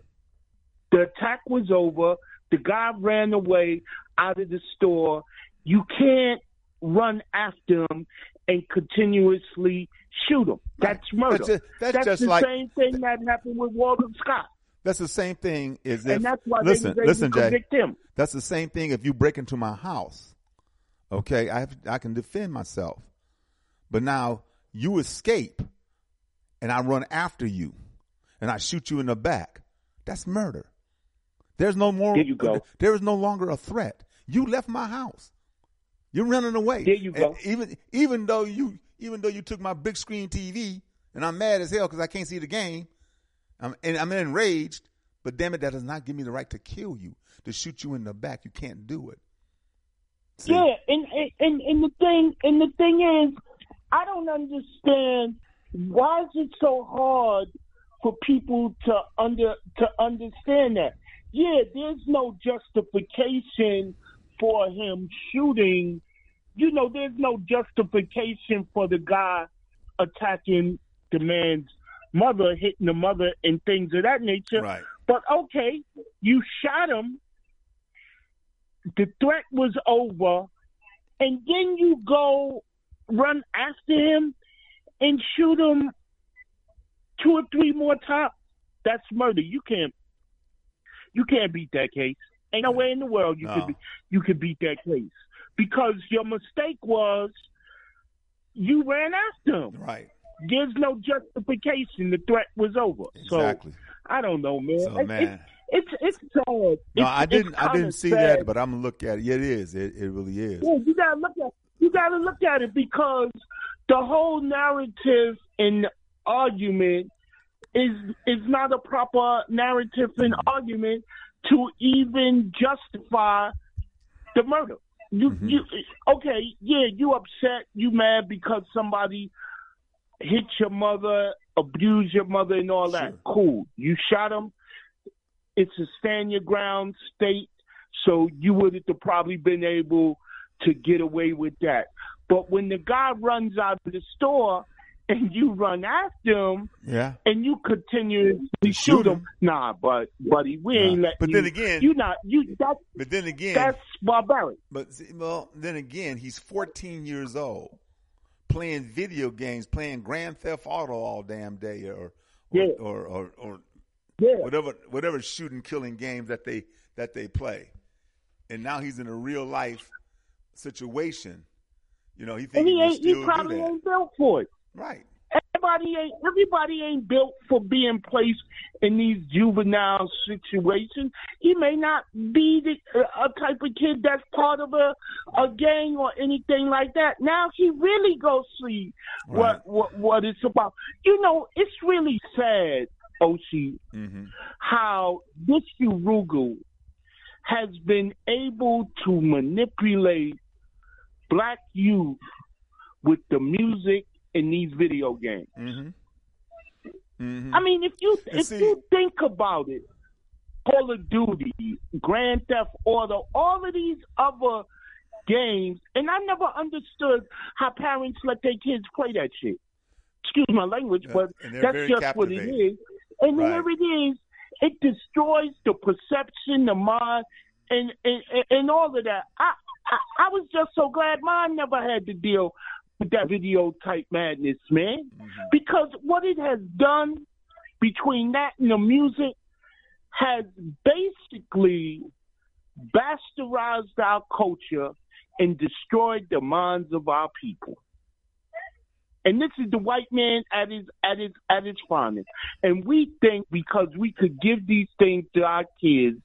The attack was over. The guy ran away out of the store. You can't run after him and continuously shoot him. That's murder. That's ju- that's just the like- same thing that happened with Walter Scott. That's the same thing Is if And that's why listen, they was listen, Jay. convict him. That's the same thing if you break into my house. Okay, I have, I can defend myself. But now you escape and I run after you and I shoot you in the back. That's murder. There's no more There you go. there is no longer a threat. You left my house. You're running away. There you go. And even even though you even though you took my big screen TV and I'm mad as hell because I can't see the game, I'm, and I'm enraged. But damn it, that does not give me the right to kill you, to shoot you in the back. You can't do it. See? Yeah, and, and and the thing and the thing is, I don't understand why is it so hard for people to under to understand that. Yeah, there's no justification for him shooting. You know, there's no justification for the guy attacking the man's mother, hitting the mother, and things of that nature. Right. But okay, you shot him. The threat was over, and then you go run after him and shoot him two or three more times. That's murder. You can't. You can't beat that case. Ain't no way in the world you No. could be, you could beat that case because your mistake was you ran after him. Right. There's no justification. The threat was over. Exactly. So I don't know, man. So, It- man. It's it's sad. No, It's- I didn't. I didn't see sad. that, but I'm gonna look at it. Yeah, it is. It, it really is. Yeah, you gotta look at you gotta look at it because the whole narrative and argument is is not a proper narrative and argument to even justify the murder. You Mm-hmm. you okay, yeah, you upset, you mad because somebody hit your mother, abused your mother and all that. Cool. You shot him. It's a stand your ground state, so you would have probably been able to get away with that. But when the guy runs out of the store and you run after him Yeah. and you continuously You shoot, shoot him, him. nah, but buddy, we ain't Nah. letting But you. then again- you not you that But then again, that's barbaric. but well, then again, he's 14 years old, playing video games, playing Grand Theft Auto all damn day, or or Yeah. or, or, or Yeah, whatever whatever shooting killing games that they that they play, and now he's in a real life situation. You know, he and thinks he he ain't. He probably ain't built for it. Right. Everybody ain't everybody ain't built for being placed in these juvenile situations. He may not be the, a type of kid that's part of a a gang or anything like that. Now he really goes see Right. what what what it's about. You know, it's really sad, Oshi, hmm how this Yurugu has been able to manipulate black youth with the music in these video games. Mm-hmm. Mm-hmm. I mean, if you if see- you think about it, Call of Duty, Grand Theft Auto, all of these other games, and I never understood how parents let their kids play that shit. Excuse my language, but that's just what it is. And Right. here it is. It destroys the perception, the mind, and and, and- all of that. I, I I was just so glad mine never had to deal with that video type madness, man. Mm-hmm. Because what it has done between that and the music has basically bastardized our culture and destroyed the minds of our people. And this is the white man at his at his at his finest. And we think because we could give these things to our kids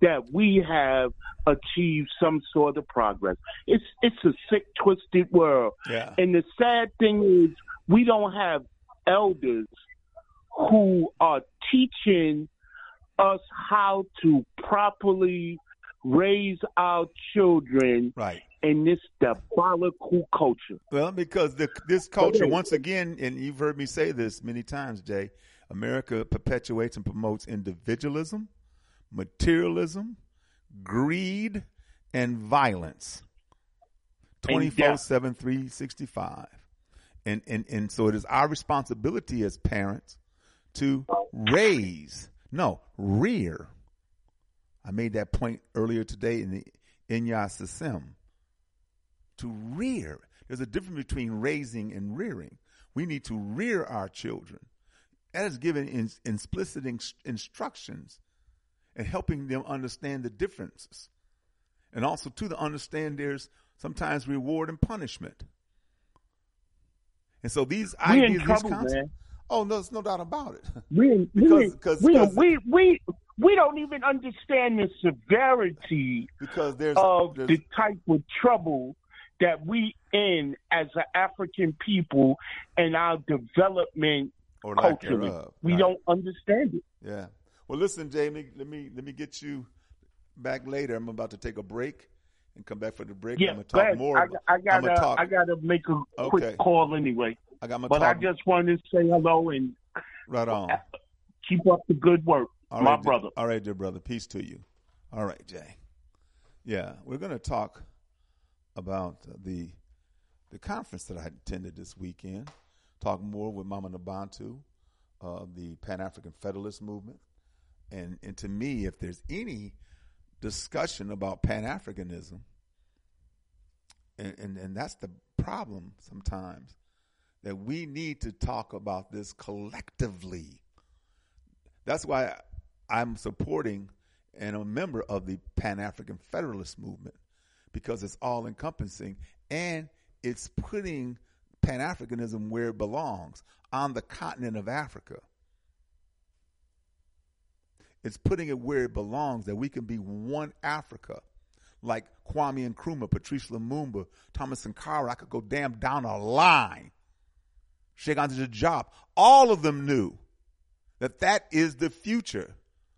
that we have achieved some sort of progress. It's it's a sick, twisted world. Yeah. And the sad thing is we don't have elders who are teaching us how to properly raise our children Right. In this diabolical culture. Well, because the, this culture, Okay. once again, and you've heard me say this many times, Jay, America perpetuates and promotes individualism, materialism, greed, and violence. And 24 death. 7, 365. And, and, and so it is our responsibility as parents to raise, no, rear. I made that point earlier today in the Inya Sasem to rear. There's a difference between raising and rearing. We need to rear our children. That is given in, explicit in, instructions and helping them understand the differences. And also to the understand there's sometimes reward and punishment. And so these We ideas, these trouble, concepts, man. oh no, there's no doubt about it. We Because- we, because- we, because- we we we don't even understand the severity because there's, of there's the type of trouble that we in as an African people and our development or culturally. We Right. don't understand it. Yeah. Well, listen, Jamie. Let me let me get you back later. I'm about to take a break and come back for the break. Yeah, I'm gonna talk ahead. more. I, I gotta gonna talk. I gotta make a Okay. quick call anyway. I got my But I just wanted to say hello and right on. keep up the good work, All my right, dear- brother. All right, dear brother. Peace to you. All right, Jay. Yeah, we're going to talk about the the conference that I attended this weekend. Talk more with Mama Nabantu, uh, the Pan African Federalist Movement, and and to me, if there's any discussion about Pan Africanism, and, and and that's the problem sometimes that we need to talk about this collectively. That's why I'm supporting and a member of the Pan African Federalist Movement because it's all encompassing and it's putting Pan Africanism where it belongs on the continent of Africa. It's putting it where it belongs that we can be one Africa. Like Kwame Nkrumah, Patrice Lumumba, Thomas Sankara, I could go damn down a line. Cheikh Anta Diop, all of them knew that that is the future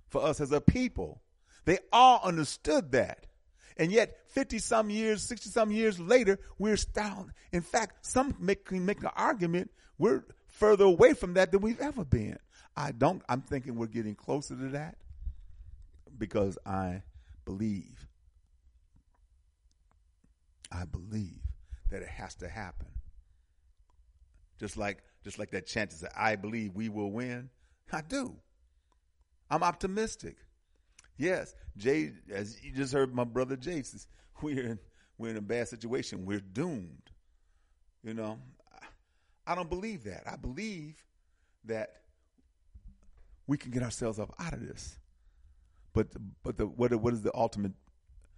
for us as a people. They all understood that. And yet, 50 some years, 60 some years later, we're still, in fact, some make, can make an argument we're further away from that than we've ever been. I don't, I'm thinking we're getting closer to that because I believe, I believe that it has to happen. Just like, just like that chant that I believe we will win. I do. I'm optimistic. Yes, Jay, as you just heard my brother Jay says, we're in, we're in a bad situation. We're doomed. You know, I don't believe that. I believe that we can get ourselves up out of this. But but the what what is the ultimate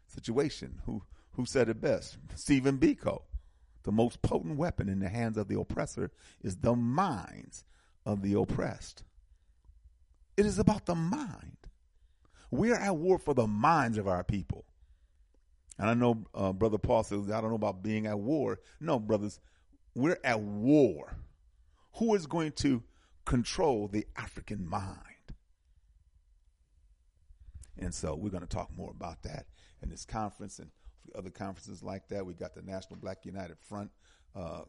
situation? Who who said it best? Stephen Biko. The most potent weapon in the hands of the oppressor is the minds of the oppressed. It is about the mind. We're at war for the minds of our people. And I know uh, Brother Paul says, I don't know about being at war. No, brothers, we're at war. Who is going to control the African mind? And so we're going to talk more about that in this conference and other conferences like that. We got the National Black United Front uh,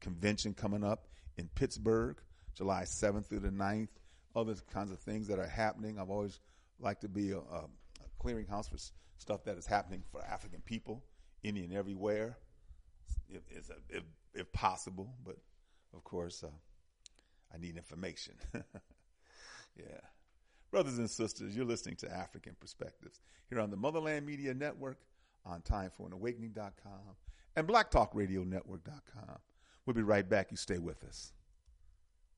convention coming up in Pittsburgh, July 7th through the 9th. Other kinds of things that are happening. I've always like to be a, a clearinghouse for stuff that is happening for African people, any and everywhere, if, if, if possible. But of course, uh, I need information. yeah. Brothers and sisters, you're listening to Afrikan Perspectives here on the Motherland Media Network, on timeforanawakening.com, and BlackTalkRadioNetwork.com. We'll be right back. You stay with us.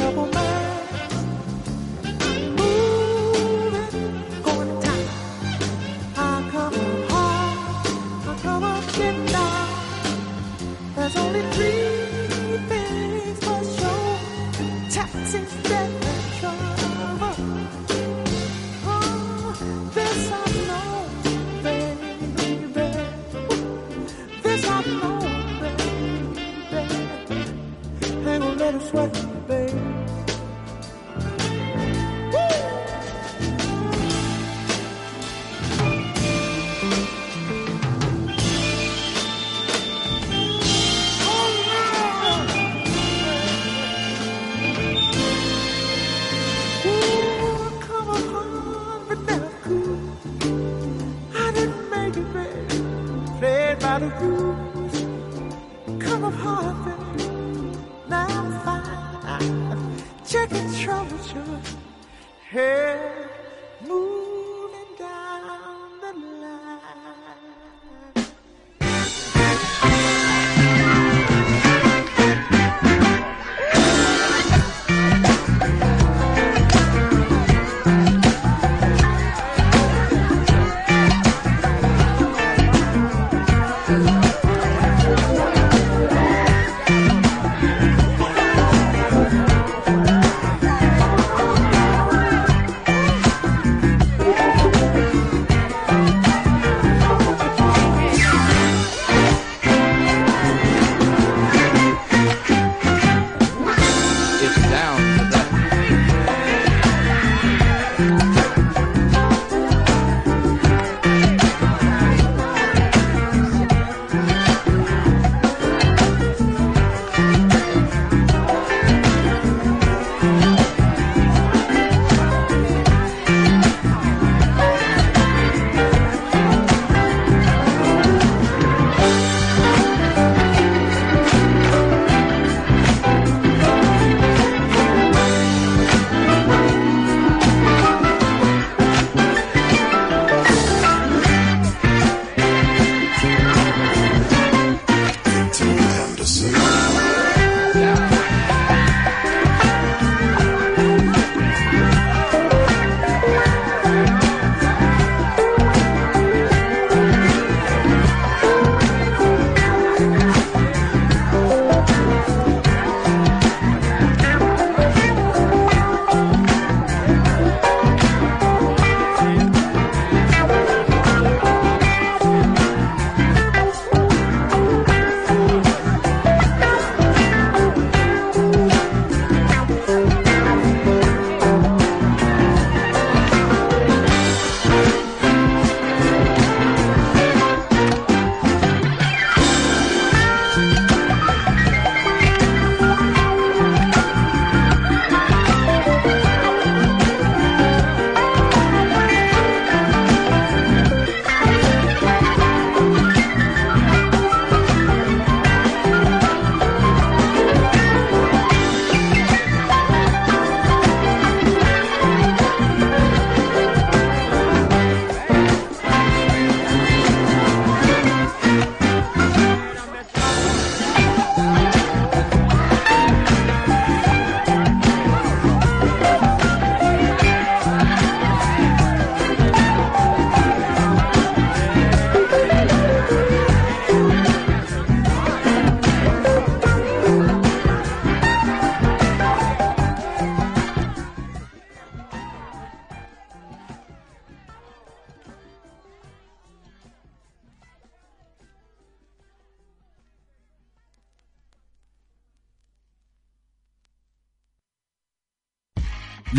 trouble.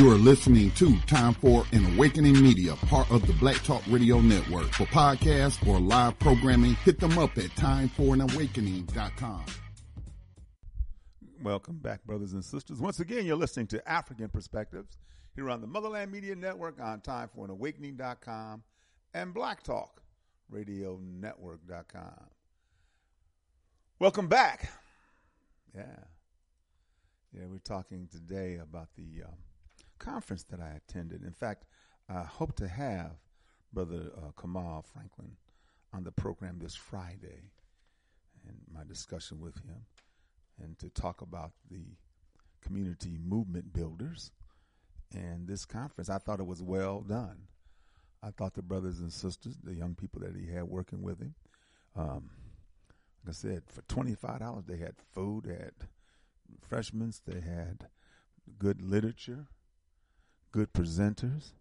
You are listening to Time for an Awakening Media, part of the Black Talk Radio Network. For podcasts or live programming, hit them up at timeforanawakening.com. Welcome back, brothers and sisters. Once again, you're listening to Afrikan Perspectives here on the Motherland Media Network on timeforanawakening.com and Black Talk Radio. Welcome back. Yeah. Yeah, we're talking today about the um, conference that I attended. In fact, I hope to have Brother uh, Kamau Franklin on the program this Friday and my discussion with him and to talk about the community movement builders and this conference. I thought it was well done. I thought the brothers and sisters, the young people that he had working with him, um, like I said, for twenty five dollars they had food, they had refreshments, they had good literature, good presenters,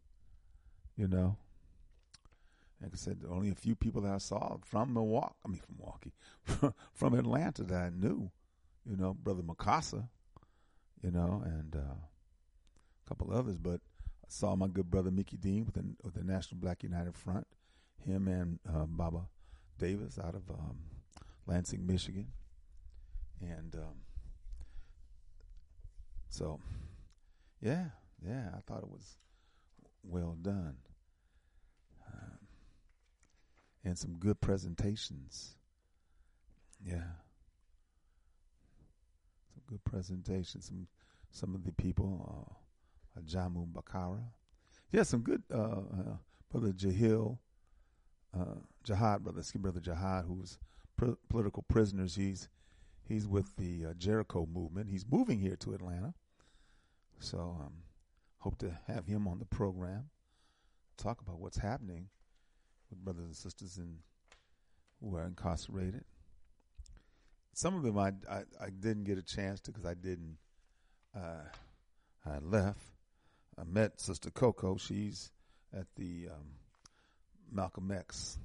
you know. Like I said, only a few people that I saw from Milwaukee, I mean from Milwaukee, from Atlanta that I knew, you know, Brother Mikasa, you know, and uh, a couple others, but I saw my good brother Mickey Dean with the, with the National Black United Front, him and uh, Baba Davis out of um, Lansing, Michigan. And um, so, yeah, yeah, I thought it was well done. Um, and some good presentations. Yeah. Some good presentations. Some some of the people, uh, Ajamu Baraka. Yeah, some good, uh, uh, Brother Jahil, uh, Jihad, brother, excuse brother Jihad, who's pr- political prisoners. He's he's with the uh, Jericho movement. He's moving here to Atlanta, so um, hope to have him on the program. Talk about what's happening with brothers and sisters in who are incarcerated. Some of them I I, I didn't get a chance to because I didn't. Uh, I left. I met Sister Coco. She's at the um, Malcolm X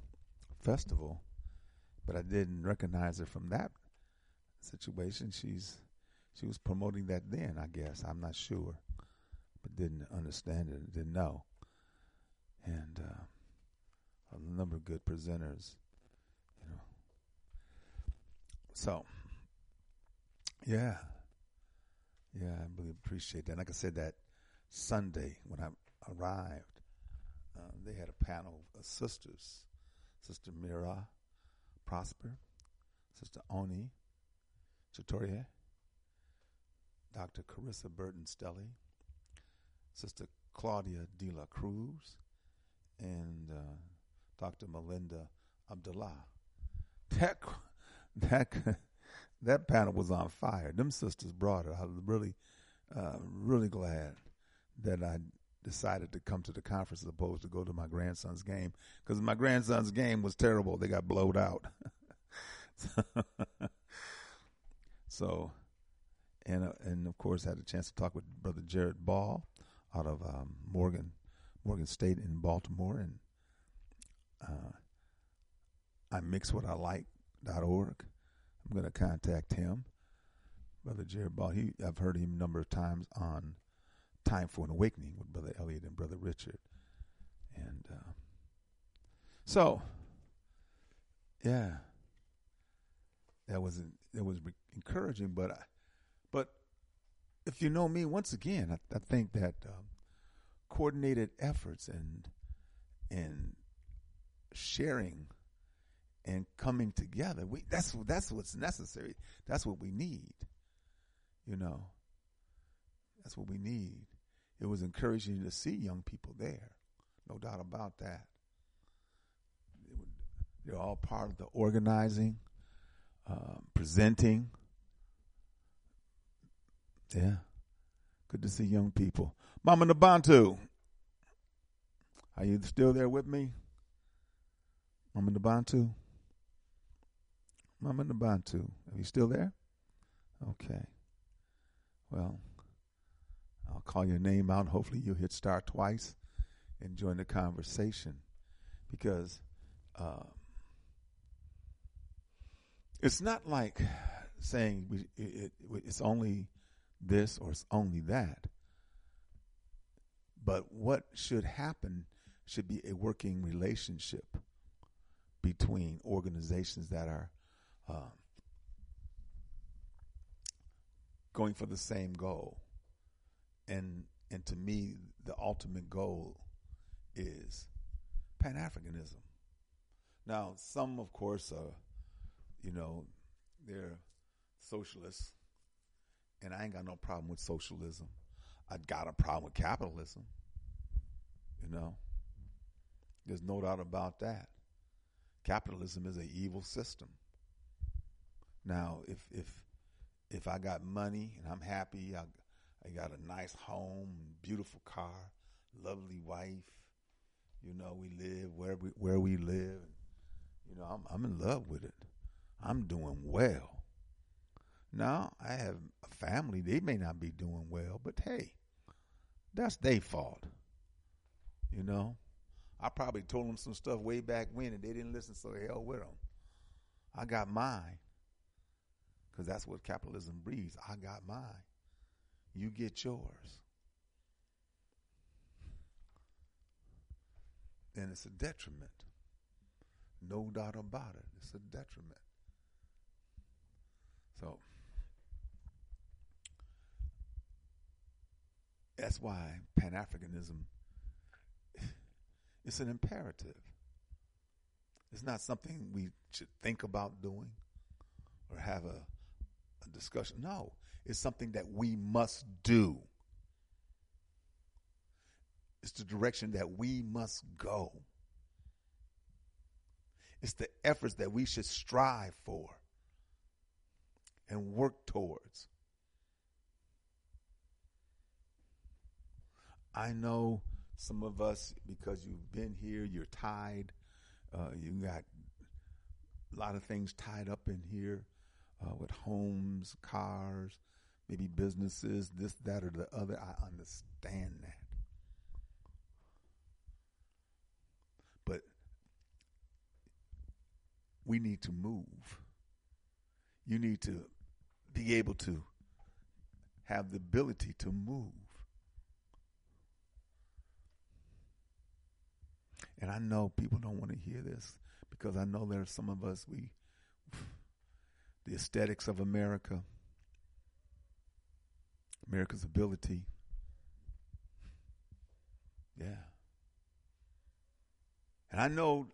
festival, but I didn't recognize her from that situation. She's she was promoting that then, I guess. I'm not sure, but didn't understand it, didn't know. And uh, a number of good presenters, you know. So, yeah, yeah, I really appreciate that. Like I said, that Sunday when I arrived, uh, they had a panel of sisters Sister Mira Prosper, Sister Oni Chatoria, Dr. Charisse Burden-Stelly, Sister Claudia De La Cruz, and uh, Dr. Melina Abdullah. That that that panel was on fire. Them sisters brought it. I was really, uh, really glad that I decided to come to the conference as opposed to go to my grandson's game because my grandson's game was terrible. They got blowed out. so, and uh, and of course, I had a chance to talk with Brother Jared Ball out of um, Morgan Morgan State in Baltimore, and uh, imixwhatilike.org. I'm going to contact him, Brother Jared Ball. He I've heard him a number of times on Time for an Awakening with Brother Elliot and Brother Richard. And uh, so, yeah, that was that was encouraging. But I, if you know me, once again, I, I think that um, coordinated efforts and and sharing and coming together, we that's that's what's necessary. That's what we need. You know, that's what we need it was encouraging to see young people there. No doubt about that. They're all part of the organizing, uh, presenting. Yeah. Good to see young people. Mama Nabantu. Are you still there with me? Mama Nabantu? Mama Nabantu. Are you still there? Okay. Well, I'll call your name out. Hopefully, you'll hit star twice and join the conversation because uh, it's not like saying we, it, it, it's only this or it's only that. But what should happen should be a working relationship between organizations that are uh, going for the same goal. And and to me, the ultimate goal is Pan Africanism. Now, some, of course, are, you know, they're socialists, and I ain't got no problem with socialism. I got a problem with capitalism. You know, there's no doubt about that. Capitalism is an evil system. Now, if if if I got money and I'm happy, I I got a nice home, beautiful car, lovely wife. You know, we live where we where we live. You know, I'm I'm in love with it. I'm doing well. Now I have a family. They may not be doing well, but hey, that's their fault. You know, I probably told them some stuff way back when, and they didn't listen. So hell with them. I got mine, because that's what capitalism breeds. I got mine. You get yours. And it's a detriment. No doubt about it. It's a detriment. So that's why Pan Africanism it's an imperative. It's not something we should think about doing or have a, a discussion. No, it's something that we must do. It's the direction that we must go. It's the efforts that we should strive for and work towards. I know some of us, because you've been here, you're tied. Uh, you got a lot of things tied up in here uh, with homes, cars, maybe businesses, this, that, or the other. I understand that. But we need to move. You need to be able to have the ability to move. And I know people don't want to hear this because I know there are some of us, we, the aesthetics of America, America's ability. Yeah. And I know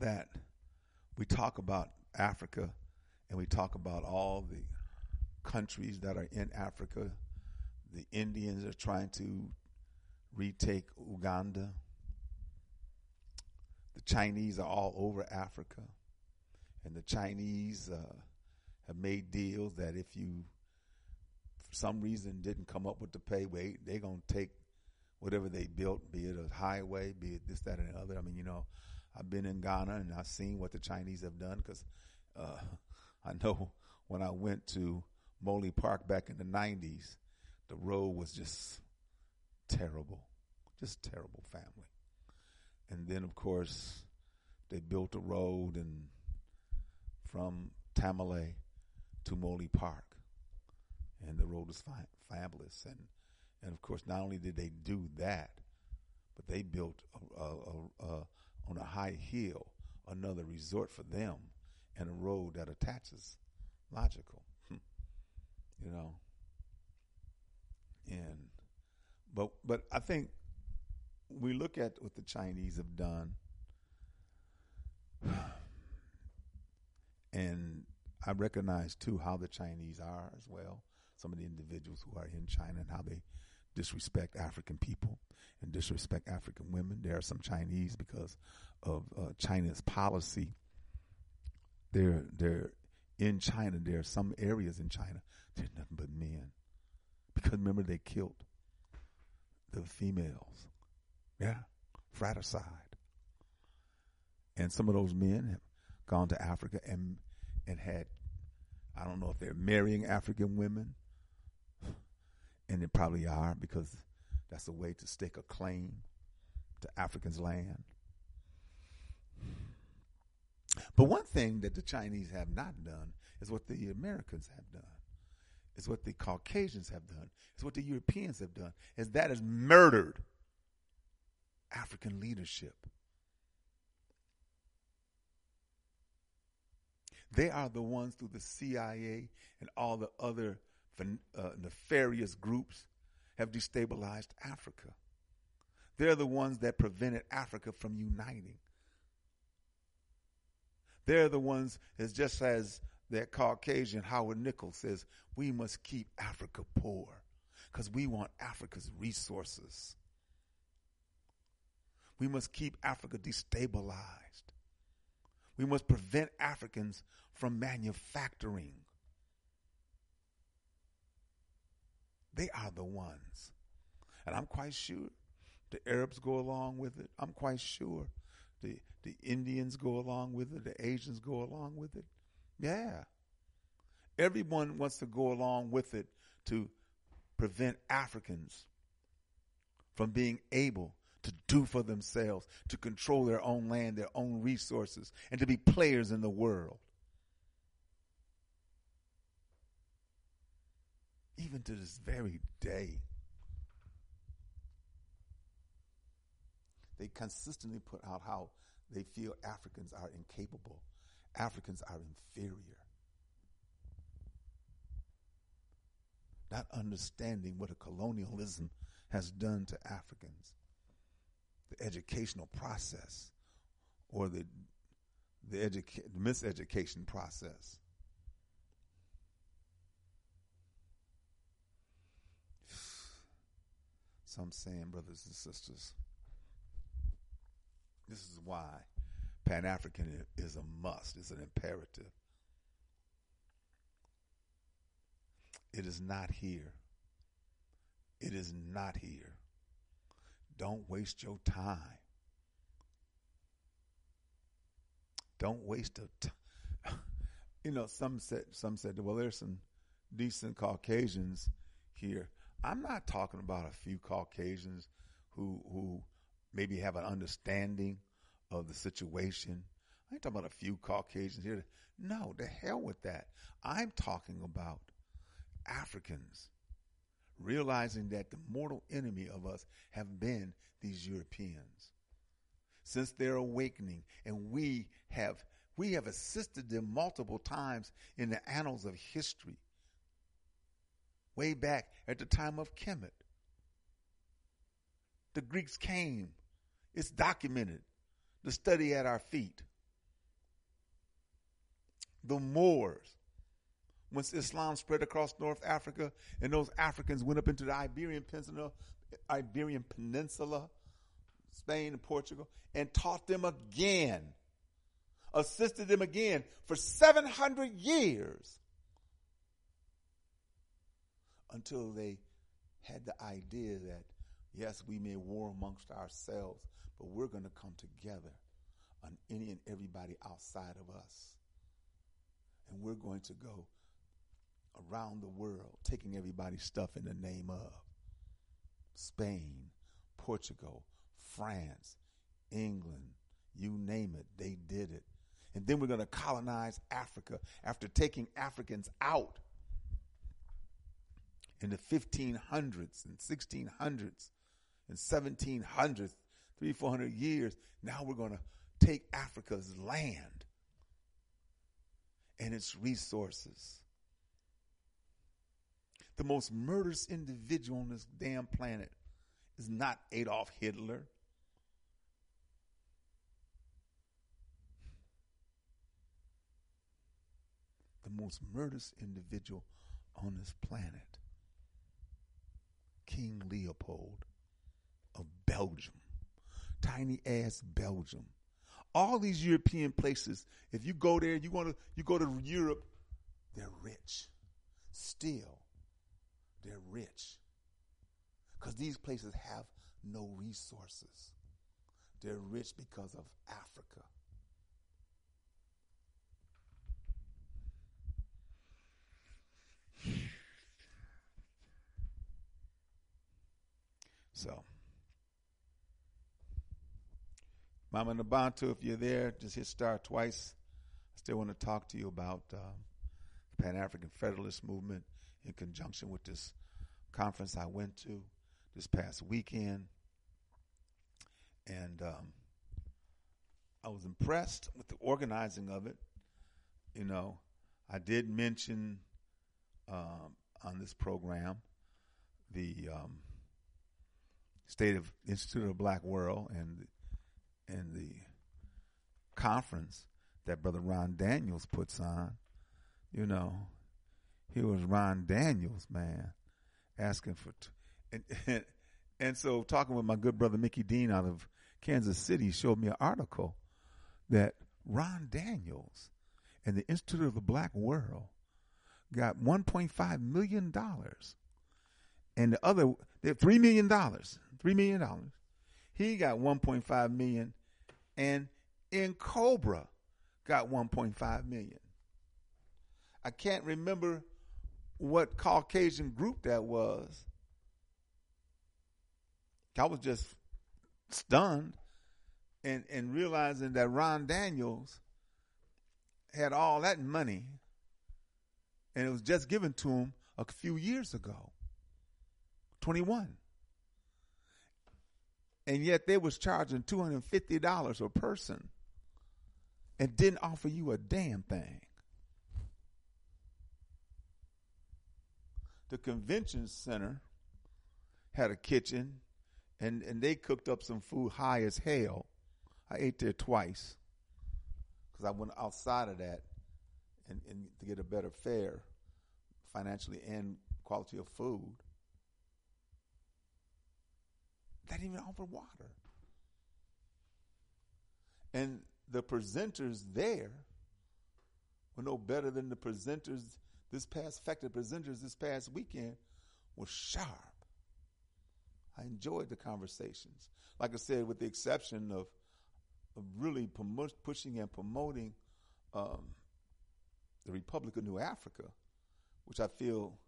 that we talk about Africa and we talk about all the countries that are in Africa. The Indians are trying to retake Uganda. The Chinese are all over Africa. And the Chinese uh, have made deals that if you, for some reason, didn't come up with the pay, wait, they're to take whatever they built, be it a highway, be it this, that, and the other. I mean, you know, I've been in Ghana and I've seen what the Chinese have done because uh, I know when I went to Mole Park back in the 90s, the road was just terrible, just terrible family. And then, of course, they built a road and from Tamale to Mole Park, and the road was fi- fabulous. And and of course, not only did they do that, but they built a, a, a, on a high hill another resort for them and a road that attaches. Logical, hmm. you know. And but but I think we look at what the Chinese have done, and I recognize too how the Chinese are as well. Some of the individuals who are in China and how they disrespect African people and disrespect African women. There are some Chinese because of uh, China's policy. They're they're in China. There are some areas in China there's nothing but men because remember they killed the females. Yeah, fratricide. And some of those men have gone to Africa and and had I don't know if they're marrying African women and they probably are because that's a way to stake a claim to Africans' land. But one thing that the Chinese have not done is what the Americans have done. is what the Caucasians have done, is what the Europeans have done, is that is murdered African leadership. They are the ones through the CIA and all the other uh, nefarious groups have destabilized Africa. They're the ones that prevented Africa from uniting. They're the ones, as just as that Caucasian Howard Nichols says, we must keep Africa poor because we want Africa's resources. We must keep Africa destabilized. We must prevent Africans from manufacturing. They are the ones. And I'm quite sure the Arabs go along with it. I'm quite sure the, the Indians go along with it. The Asians go along with it. Yeah. Everyone wants to go along with it to prevent Africans from being able to do for themselves, to control their own land, their own resources, and to be players in the world. Even to this very day, they consistently put out how they feel Africans are incapable, Africans are inferior. Not understanding what a colonialism has done to Africans, the educational process, or the the, educa- miseducation process. Some saying, brothers and sisters, this is why Pan African is a must, it's an imperative. It is not here. It is not here. Don't waste your time. Don't waste a time. you know, some said some said, well, there's some decent Caucasians here. I'm not talking about a few Caucasians who who maybe have an understanding of the situation. I ain't talking about a few Caucasians here. No, the hell with that. I'm talking about Africans realizing that the mortal enemy of us have been these Europeans. Since their awakening, and we have we have assisted them multiple times in the annals of history. Way back at the time of Kemet. The Greeks came. It's documented the study at our feet. The Moors, once Islam spread across North Africa and those Africans went up into the Iberian Peninsula, Iberian Peninsula, Spain and Portugal, and taught them again, assisted them again for 700 years until they had the idea that, yes, we may war amongst ourselves, but we're going to come together on any and everybody outside of us. And we're going to go around the world taking everybody's stuff in the name of Spain, Portugal, France, England, you name it, they did it. And then we're going to colonize Africa after taking Africans out in the 1500s and 1600s and 1700s three, four hundred years, now we're going to take Africa's land and its resources. The most murderous individual on this damn planet is not Adolf Hitler. The most murderous individual on this planet, King Leopold of Belgium tiny ass Belgium. All these European places, if you go there, you want to you go to Europe, they're rich. Still, they're rich. Because these places have no resources. They're rich because of Africa. So, Mama Nabantu, if you're there, just hit star twice. I still want to talk to you about uh, the Pan African Federalist Movement in conjunction with this conference I went to this past weekend. And um, I was impressed with the organizing of it. You know, I did mention um, on this program the um, State of Institute of Black World and and the conference that Brother Ron Daniels puts on. You know, he was Ron Daniels, man, asking for, t- and, and and so talking with my good brother Mickey Dean out of Kansas City showed me an article that Ron Daniels and the Institute of the Black World got 1.5 million dollars, and the other they three million dollars, three million dollars. He got 1.5 million, and N'COBRA got 1.5 million. I can't remember what Caucasian group that was. I was just stunned and and realizing that Ron Daniels had all that money and it was just given to him a few years ago. 21. And yet they was charging $250 a person and didn't offer you a damn thing. The convention center had a kitchen and, and they cooked up some food high as hell. I ate there twice because I went outside of that and, and to get a better fare financially and quality of food. They didn't even offer water. And the presenters there were no better than the presenters this past fact the presenters this past weekend were sharp. I enjoyed the conversations. Like I said, with the exception of, of really pushing and promoting um, the Republic of New Africa, which I feel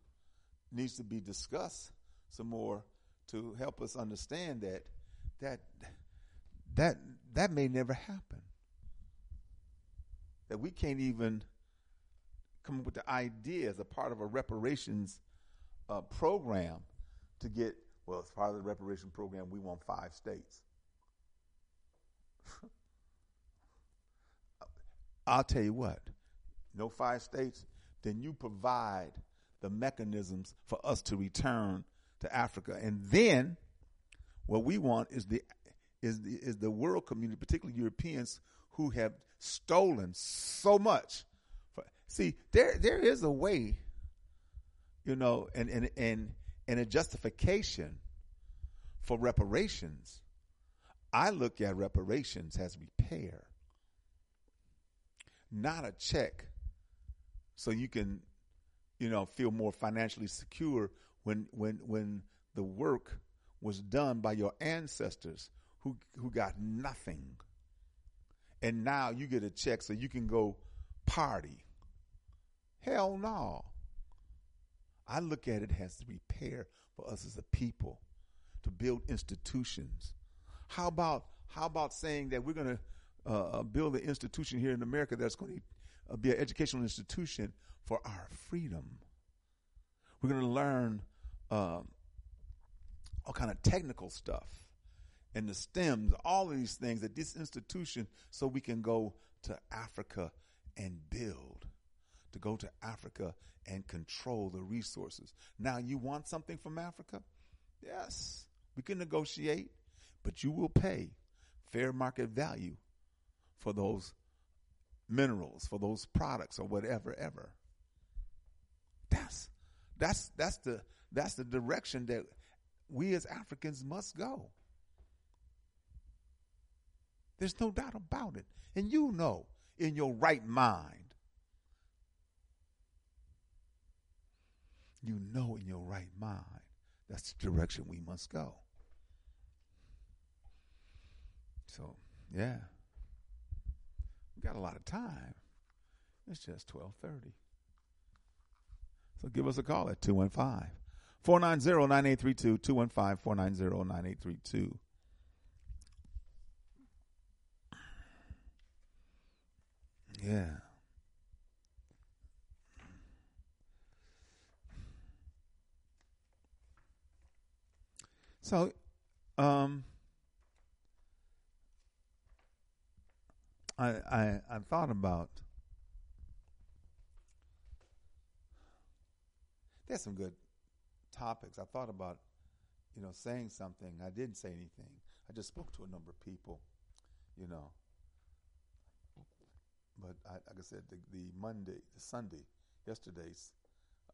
needs to be discussed some more to help us understand that that that that may never happen. That we can't even come up with the idea as a part of a reparations uh, program to get well as part of the reparation program we want five states. I'll tell you what, no five states, then you provide the mechanisms for us to return to Africa. And then what we want is the is the, is the world community, particularly Europeans who have stolen so much. See, there there is a way, you know, and and and and a justification for reparations. I look at reparations as repair, not a check, so you can, you know, feel more financially secure when when when the work was done by your ancestors who who got nothing and now you get a check so you can go party hell no. I look at it as the repair for us as a people to build institutions. How about how about saying that we're going to uh, build an institution here in america that's going to uh, be an educational institution for our freedom? We're going to learn um, all kind of technical stuff and the stems, all of these things at this institution so we can go to Africa and build, to go to Africa and control the resources. Now, you want something from Africa? Yes, we can negotiate, but you will pay fair market value for those minerals, for those products, or whatever, ever. That's that's that's the that's the direction that we as Africans must go. There's no doubt about it. And you know in your right mind. You know in your right mind that's the direction we must go. So, yeah. We got a lot of time. It's just 1230. So give us a call at 215 490 9832. 215 490 9832. Yeah. So, um, I, I I thought about. There's some good topics. I thought about, you know, saying something. I didn't say anything. I just spoke to a number of people, you know. But I, like I said, the, the Monday, the Sunday, yesterday's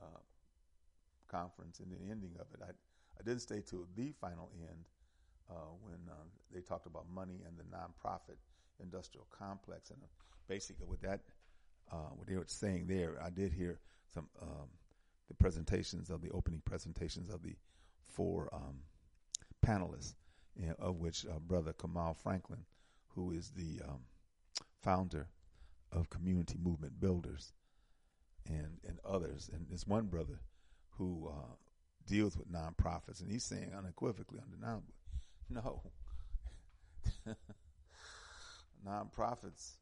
uh, conference and the ending of it, I I didn't stay to the final end uh, when uh, they talked about money and the nonprofit industrial complex, and uh, basically what that uh, what they were saying there, I did hear some um, the presentations of the opening presentations of the four um, panelists, you know, of which uh, Brother Kamau Franklin, who is the um, founder of Community Movement Builders, and and others, and there's one brother who uh, deals with nonprofits, and he's saying unequivocally, undeniably, no, nonprofits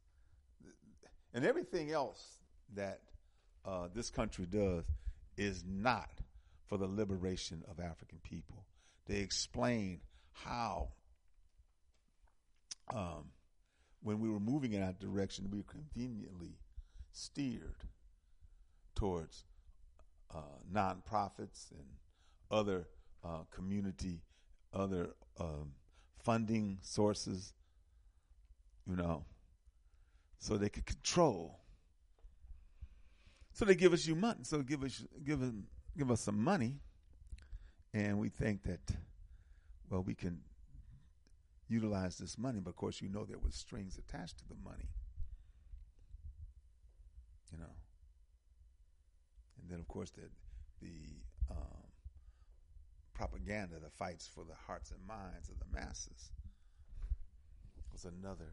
and everything else that uh, this country does is not for the liberation of African people. They explain how, um, when we were moving in that direction, we were conveniently steered towards uh, nonprofits and other uh, community, other um, funding sources, you know, so they could control. So they give us you money. So give us give us give us some money, and we think that well we can utilize this money. But of course, you know there was strings attached to the money. You know, and then of course the the um, propaganda that fights for the hearts and minds of the masses was another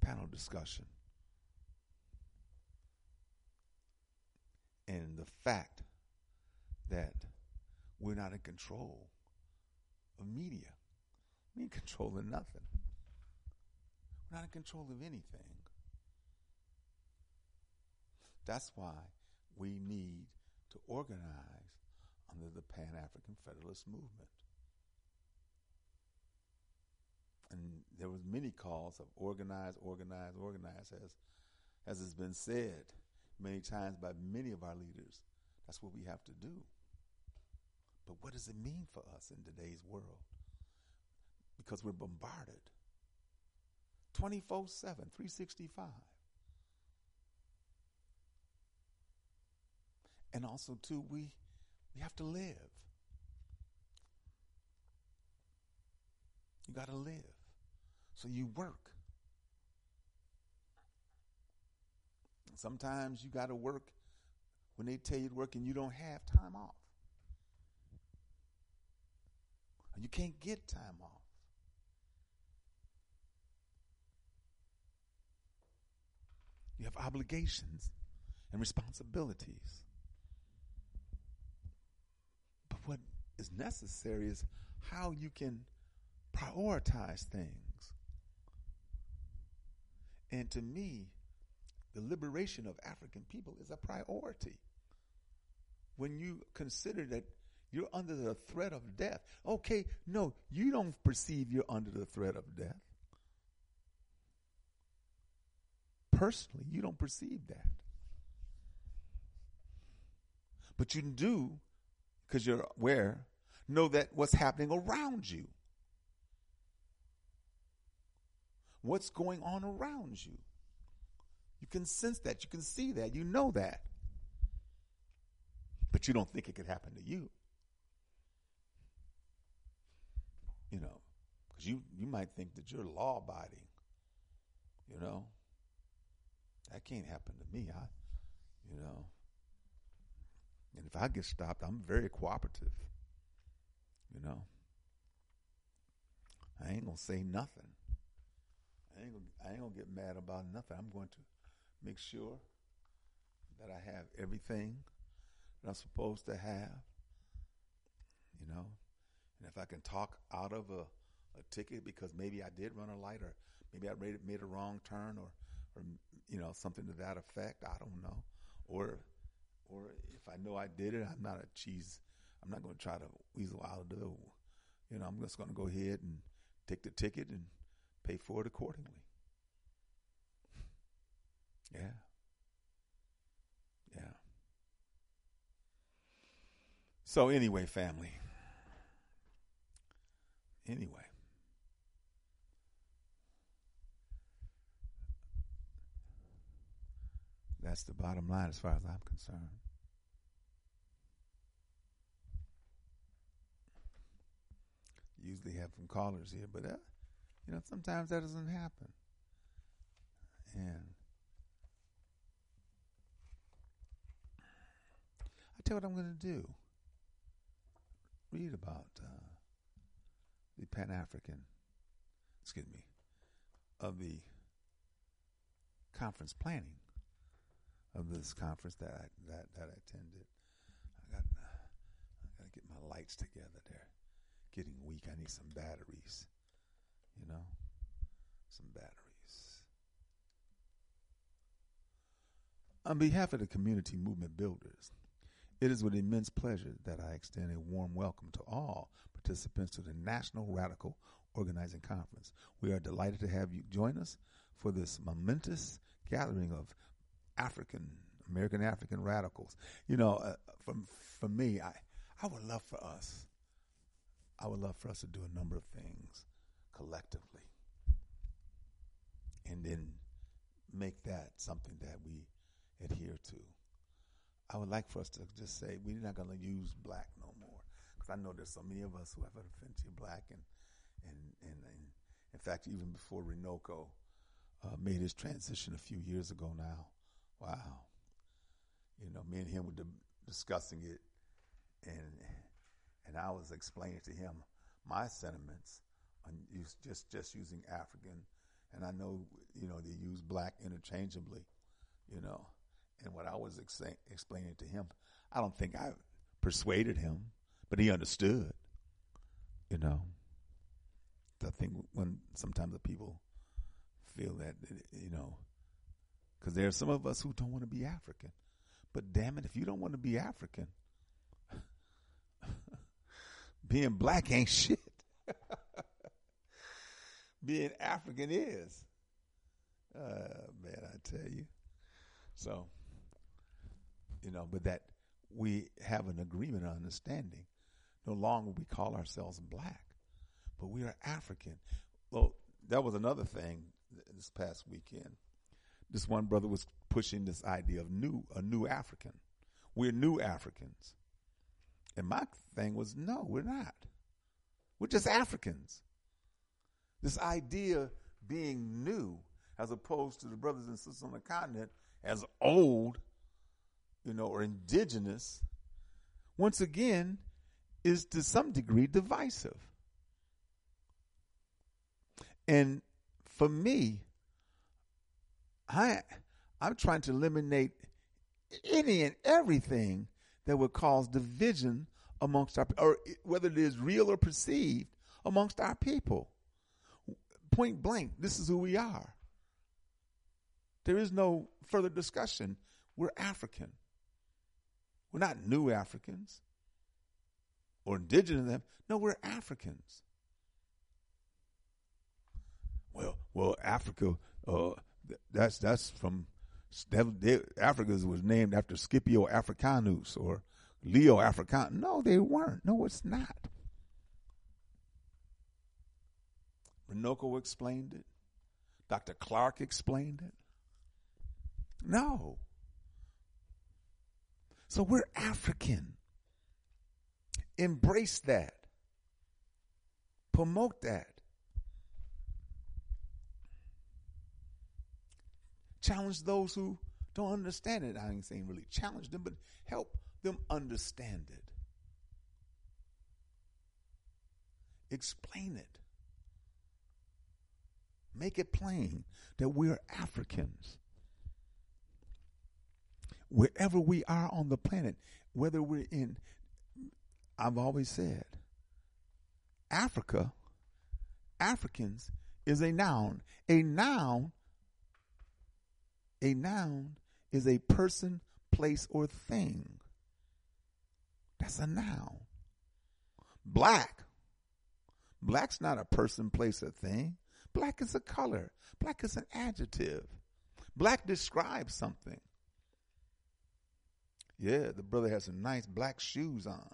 panel discussion. And the fact that we're not in control of media. We ain't controlling nothing. We're not in control of anything. That's why we need to organize under the Pan African Federalist Movement. And there was many calls of organize, organize, organize, as as has been said many times by many of our leaders. That's what we have to do. But what does it mean for us in today's world? Because we're bombarded 24 7, 365. And also, too, we, we have to live. You got to live. So you work. Sometimes you got to work when they tell you to work and you don't have time off. You can't get time off. You have obligations and responsibilities. But what is necessary is how you can prioritize things. And to me, the liberation of African people is a priority. When you consider that you're under the threat of death. Okay, no, you don't perceive you're under the threat of death. Personally, you don't perceive that. But you do, because you're aware, know that what's happening around you. What's going on around you. You can sense that. You can see that. You know that. But you don't think it could happen to you. You know, because you, you might think that you're law abiding. You know, that can't happen to me. I, you know, and if I get stopped, I'm very cooperative. You know, I ain't gonna say nothing. I ain't gonna, I ain't gonna get mad about nothing. I'm going to make sure that I have everything that I'm supposed to have. You know, and if I can talk out of a, a ticket because maybe I did run a light or maybe I made, made a wrong turn or, or you know something to that effect. I don't know. Or or if I know I did it, I'm not a cheese. I'm not going to try to weasel out of the, you know, I'm just going to go ahead and take the ticket and pay for it accordingly. Yeah. Yeah. So, anyway, family. Anyway. That's the bottom line as far as I'm concerned. Usually have some callers here, but uh, you know sometimes that doesn't happen. And I tell you what I'm going to do. Read about uh, the Pan African, excuse me, of the conference planning of this conference that I, that that I attended. I got I got to get my lights together. They're getting weak. I need some batteries. You know, some batteries. On behalf of the community movement builders, it is with immense pleasure that I extend a warm welcome to all participants to the National Radical Organizing Conference. We are delighted to have you join us for this momentous gathering of African American African radicals. You know, uh, for for me, I I would love for us. I would love for us to do a number of things collectively, and then make that something that we adhere to. I would like for us to just say we're not going to use black no more, because I know there's so many of us who have offended you black, and and and, and in fact, even before Runoko uh, made his transition a few years ago now. Wow. You know, me and him were di- discussing it, and and I was explaining to him my sentiments on just just using African, and I know you know they use black interchangeably, you know, and what I was ex- explaining to him, I don't think I persuaded him, but he understood, you know. I think when sometimes the people feel that you know because there are some of us who don't want to be African. But damn it, if you don't want to be African, being black ain't shit. being African is. Uh, man, I tell you. So, you know, but that we have an agreement, an understanding. No longer we call ourselves black, but we are African. Well, that was another thing this past weekend this one brother was pushing this idea of new, a new African. We're new Africans. And my thing was, no, we're not. We're just Africans. This idea being new, as opposed to the brothers and sisters on the continent as old, you know, or indigenous, once again, is to some degree divisive. And for me, I I'm trying to eliminate any and everything that would cause division amongst our or whether it is real or perceived amongst our people. Point blank, this is who we are. There is no further discussion. We're African. We're not new Africans or indigenous them. No, we're Africans. Well, well, Africa, uh, that's that's from Africa was named after Scipio Africanus or Leo Africanus. No, they weren't. No, it's not. Runoko explained it. Dr. Clarke explained it. No. So we're African. Embrace that. Promote that. Challenge those who don't understand it. I ain't saying really challenge them, but help them understand it. Explain it. Make it plain that we're Africans. Wherever we are on the planet, whether we're in, I've always said, Africa, Africans is a noun. A noun a noun is a person, place, or thing. That's a noun. Black. Black's not a person, place, or thing. Black is a color. Black is an adjective. Black describes something. Yeah, the brother has some nice black shoes on.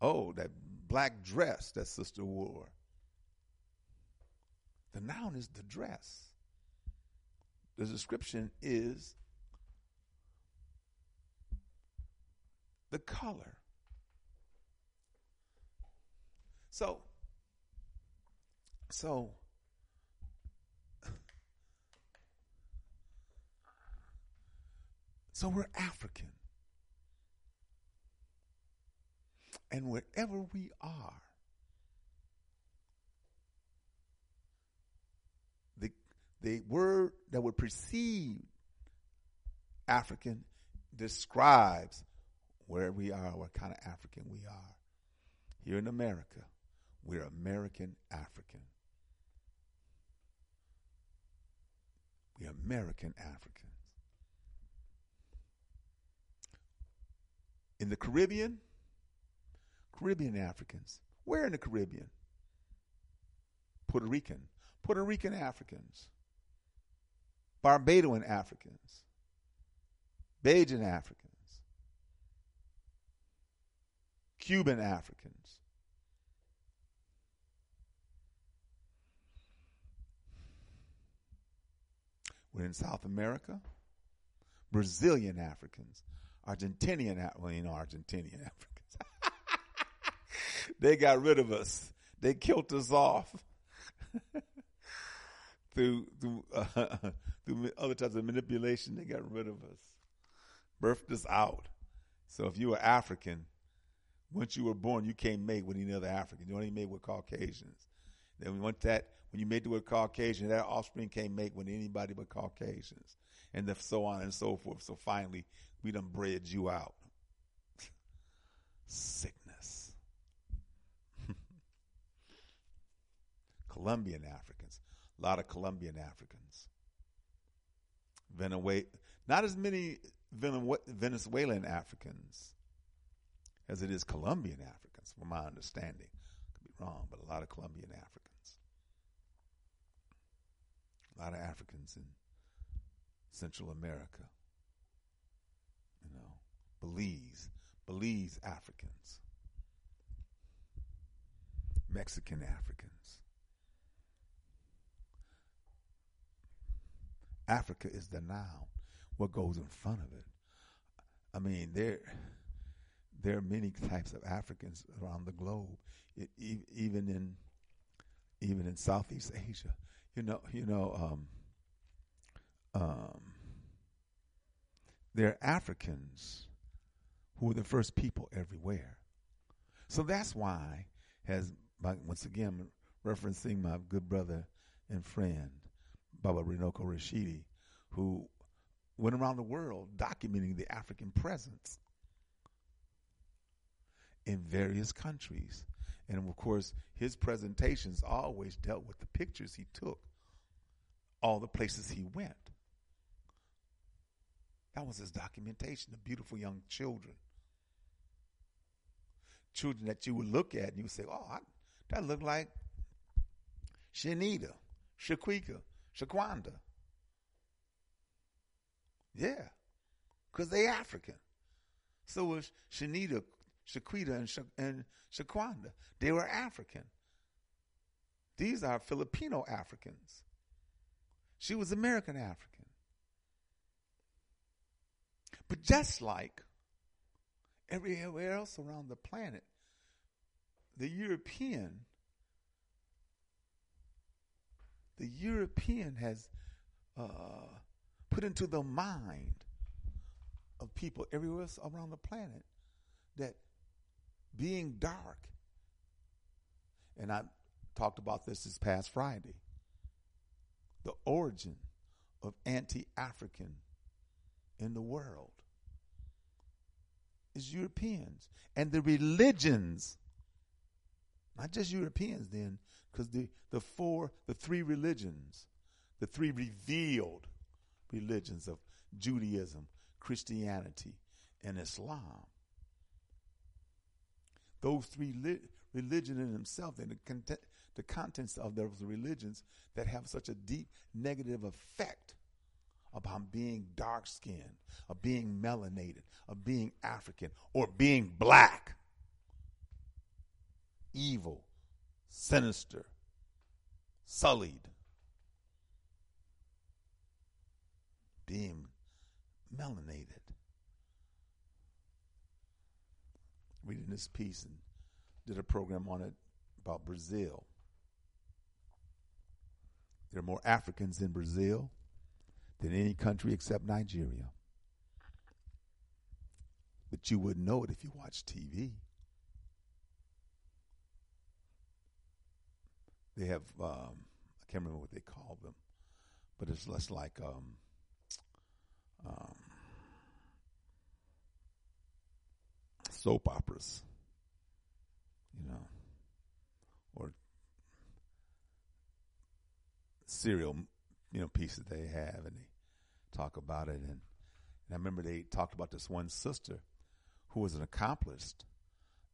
Oh, that black dress that sister wore. The noun is the dress. The description is the color. So, so, so we're African. And wherever we are, the, the word that would precede African describes where we are, what kind of African we are. Here in America, we're American African. We're American Africans. In the Caribbean, Caribbean Africans. Where in the Caribbean? Puerto Rican. Puerto Rican Africans. Barbadian Africans. Bajan Africans. Cuban Africans. We're in South America. Brazilian Africans. Argentinian, well, you know, Argentinian Africans. they got rid of us. They killed us off through through uh, through other types of manipulation. They got rid of us, birthed us out. So if you were African, once you were born, you can't mate with any other African. You only mate with Caucasians. Then once that, when you mate with Caucasian, that offspring can't mate with anybody but Caucasians, and the, so on and so forth. So finally, we done bred you out. Sickness. Colombian Africans, a lot of Colombian Africans. Venezuela, not as many Venezuelan Africans as it is Colombian Africans, from my understanding. Could be wrong, but a lot of Colombian Africans. A lot of Africans in Central America. You know, Belize, Belize Africans, Mexican Africans. Africa is the noun. What goes in front of it? I mean, there there are many types of Africans around the globe, it, even in even in Southeast Asia. You know, you know, um, um, there are Africans who were the first people everywhere. So that's why, has once again referencing my good brother and friend Baba Runoko Rashidi, who went around the world documenting the African presence in various countries. And of course, his presentations always dealt with the pictures he took, all the places he went. That was his documentation, the beautiful young children. Children that you would look at and you would say, oh, I, that looked like Shanita, Shaquika, Shaquanda. Yeah, because they African. So was Shanita, Shaquita, and, Sha- and Shaquanda. They were African. These are Filipino Africans. She was American African. But just like everywhere else around the planet, the European, the European has uh, put into the mind of people everywhere else around the planet that being dark, and I talked about this this past Friday, the origin of anti African in the world is Europeans and the religions, not just Europeans then, because the, the four, the three religions, the three revealed religions of Judaism, Christianity, and Islam those three li- religion in themselves and the, content, the contents of those religions that have such a deep negative effect about being dark skinned, of being melanated, of being African, or being black. Evil, sinister, sullied. Being melanated. Reading this piece and did a program on it about Brazil. There are more Africans in Brazil than any country except Nigeria. But you wouldn't know it if you watch TV. They have, um, I can't remember what they call them, but it's less like um, um, soap operas, you know, or serial, you know, pieces they have, and they talk about it. And, and I remember they talked about this one sister who was an accomplished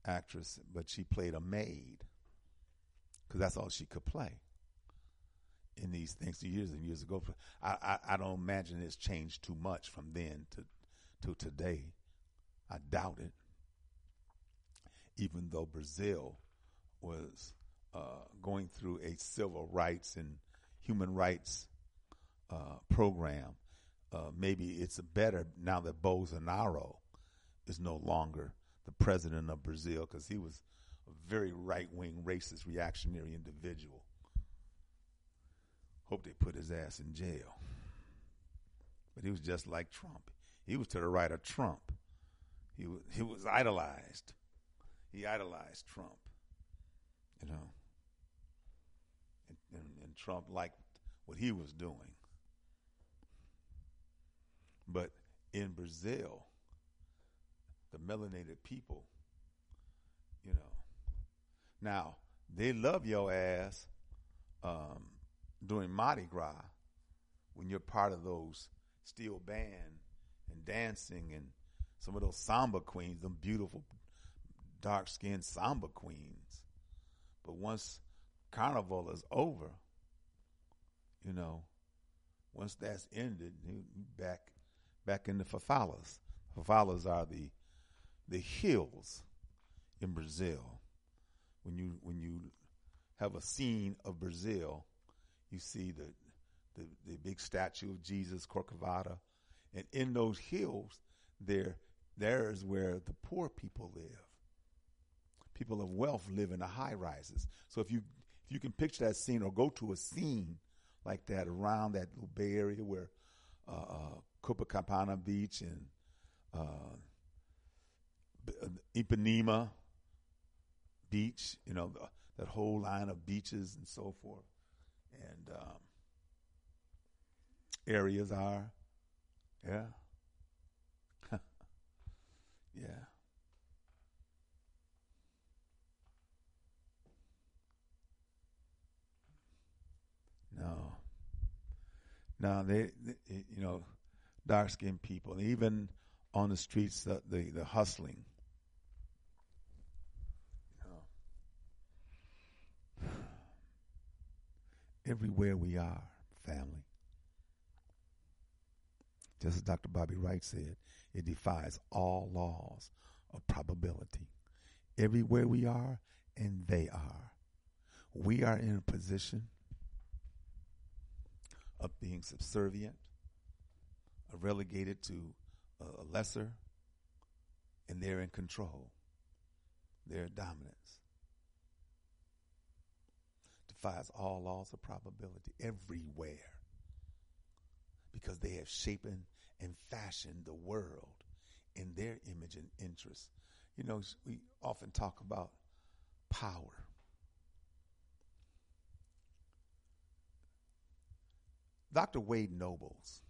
actress, but she played a maid because that's all she could play in these things years and years ago. I, I, I don't imagine it's changed too much from then to to today. I doubt it. Even though Brazil was uh, going through a civil rights and human rights uh, program, uh, maybe it's better now that Bolsonaro is no longer the president of Brazil because he was very right wing, racist, reactionary individual. Hope they put his ass in jail. But he was just like Trump. He was to the right of Trump. He was he was idolized. He idolized Trump. You know. And, and, and Trump liked what he was doing. But in Brazil, the melanated people, you know, now they love your ass um, during Mardi Gras when you're part of those steel band and dancing and some of those samba queens, them beautiful dark skinned samba queens. But once carnival is over, you know, once that's ended, you back back in the favelas. Favelas are the the hills in Brazil. When you when you have a scene of Brazil, you see the the, the big statue of Jesus Corcovado, and in those hills, there there is where the poor people live. People of wealth live in the high rises. So if you if you can picture that scene or go to a scene like that around that little Bay Area where uh, uh, Copacabana Beach and uh, Ipanema Beach, you know, the, that whole line of beaches and so forth, and um, areas are, yeah, yeah. No. No, they, they you know, dark skinned people, even on the streets, the, the, the hustling. You know. Everywhere we are, family. Just as Dr. Bobby Wright said, it defies all laws of probability. Everywhere we are, and they are. We are in a position of being subservient, relegated to a lesser, and they're in control. Their dominance defies all laws of probability everywhere because they have shapen and fashioned the world in their image and interest. You know, we often talk about power. Dr. Wade Nobles,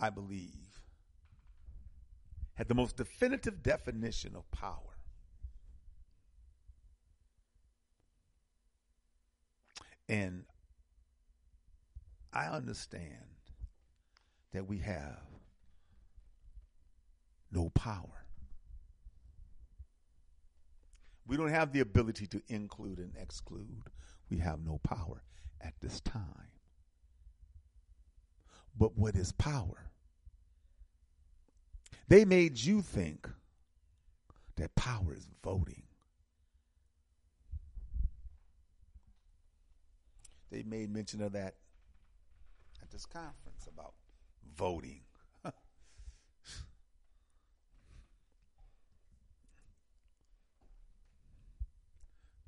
I believe, had the most definitive definition of power. And I understand that we have no power. We don't have the ability to include and exclude. We have no power at this time. But what is power? They made you think that power is voting. They made mention of that at this conference about voting.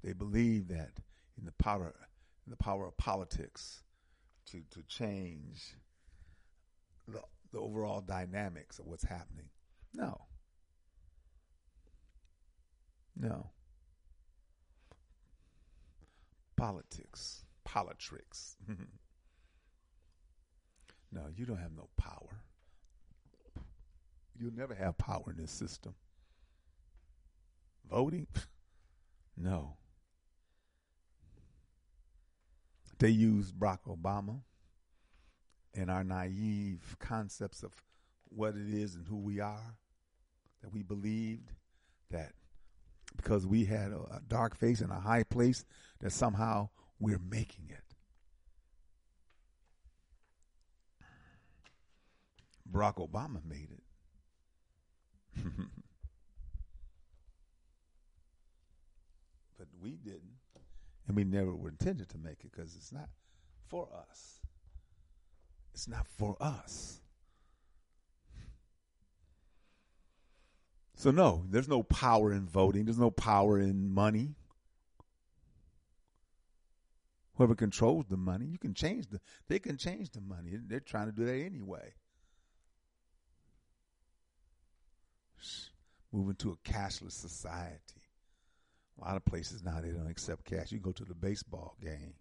they believe that in the power in the power of politics to to change the, the overall dynamics of what's happening. No. No. Politics, politricks. no, you don't have no power. You'll never have power in this system. Voting? No. They use Barack Obama and our naive concepts of what it is and who we are, that we believed that because we had a, a dark face and a high place, that somehow we're making it. Barack Obama made it. but we didn't. And we never were intended to make it because it's not for us. It's not for us. So, no, there's no power in voting, there's no power in money. Whoever controls the money, you can change the they can change the money. They're trying to do that anyway. Moving to a cashless society. A lot of places now they don't accept cash. You go to the baseball game,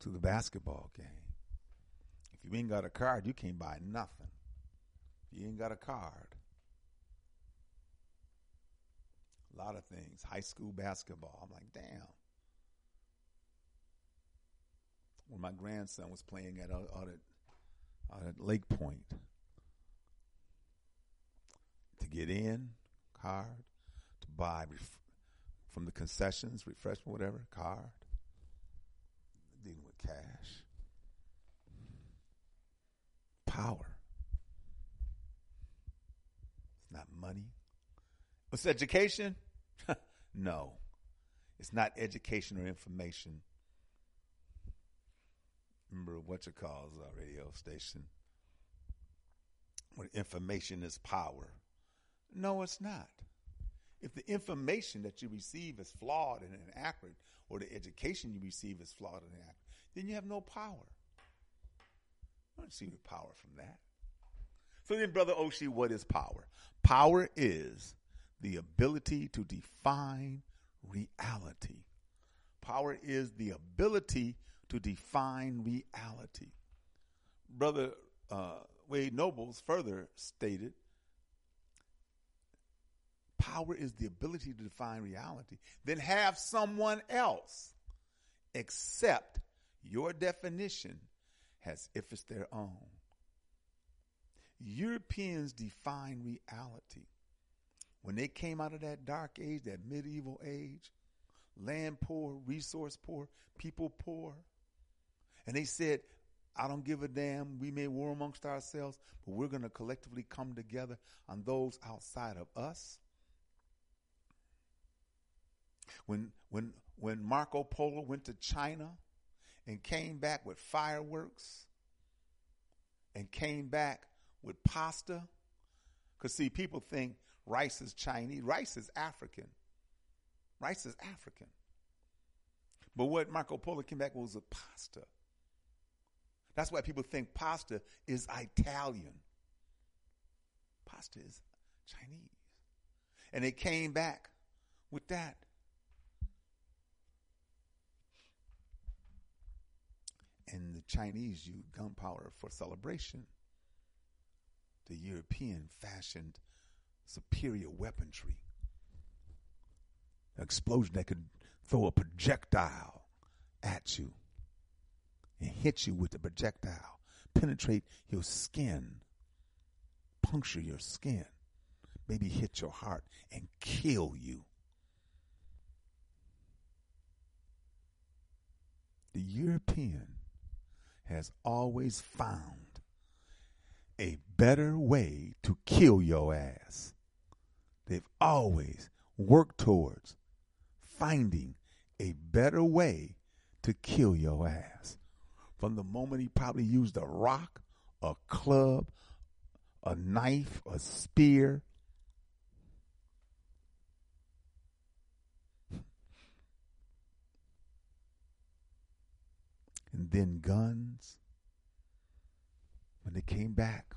to the basketball game. If you ain't got a card, you can't buy nothing. If you ain't got a card. A lot of things. High school basketball. I'm like, damn. When my grandson was playing at, uh, out at, out at Lake Point, to get in, card, to buy ref- from the concessions, refreshment, whatever, card, dealing with cash power. It's not money. It's education? no. It's not education or information. Remember what you call a radio station? When information is power. No, it's not. If the information that you receive is flawed and inaccurate, or the education you receive is flawed and inaccurate, then you have no power. I don't see the power from that. So then, Brother Oshi, what is power? Power is the ability to define reality. Power is the ability to define reality. Brother uh, Wade Nobles further stated power is the ability to define reality, then have someone else accept your definition as if it's their own. Europeans define reality. When they came out of that dark age, that medieval age, land poor, resource poor, people poor, and they said, I don't give a damn. We may war amongst ourselves, but we're going to collectively come together on those outside of us. When when when Marco Polo went to China and came back with fireworks and came back with pasta. Because, see, people think rice is Chinese. Rice is African. Rice is African. But what Marco Polo came back with was a pasta. That's why people think pasta is Italian. Pasta is Chinese. And they came back with that. and the Chinese used gunpowder for celebration. The European fashioned superior weaponry. An explosion that could throw a projectile at you and hit you with the projectile, penetrate your skin, puncture your skin, maybe hit your heart and kill you. The European has always found a better way to kill your ass. They've always worked towards finding a better way to kill your ass. From the moment he probably used a rock, a club, a knife, a spear. And then guns. When they came back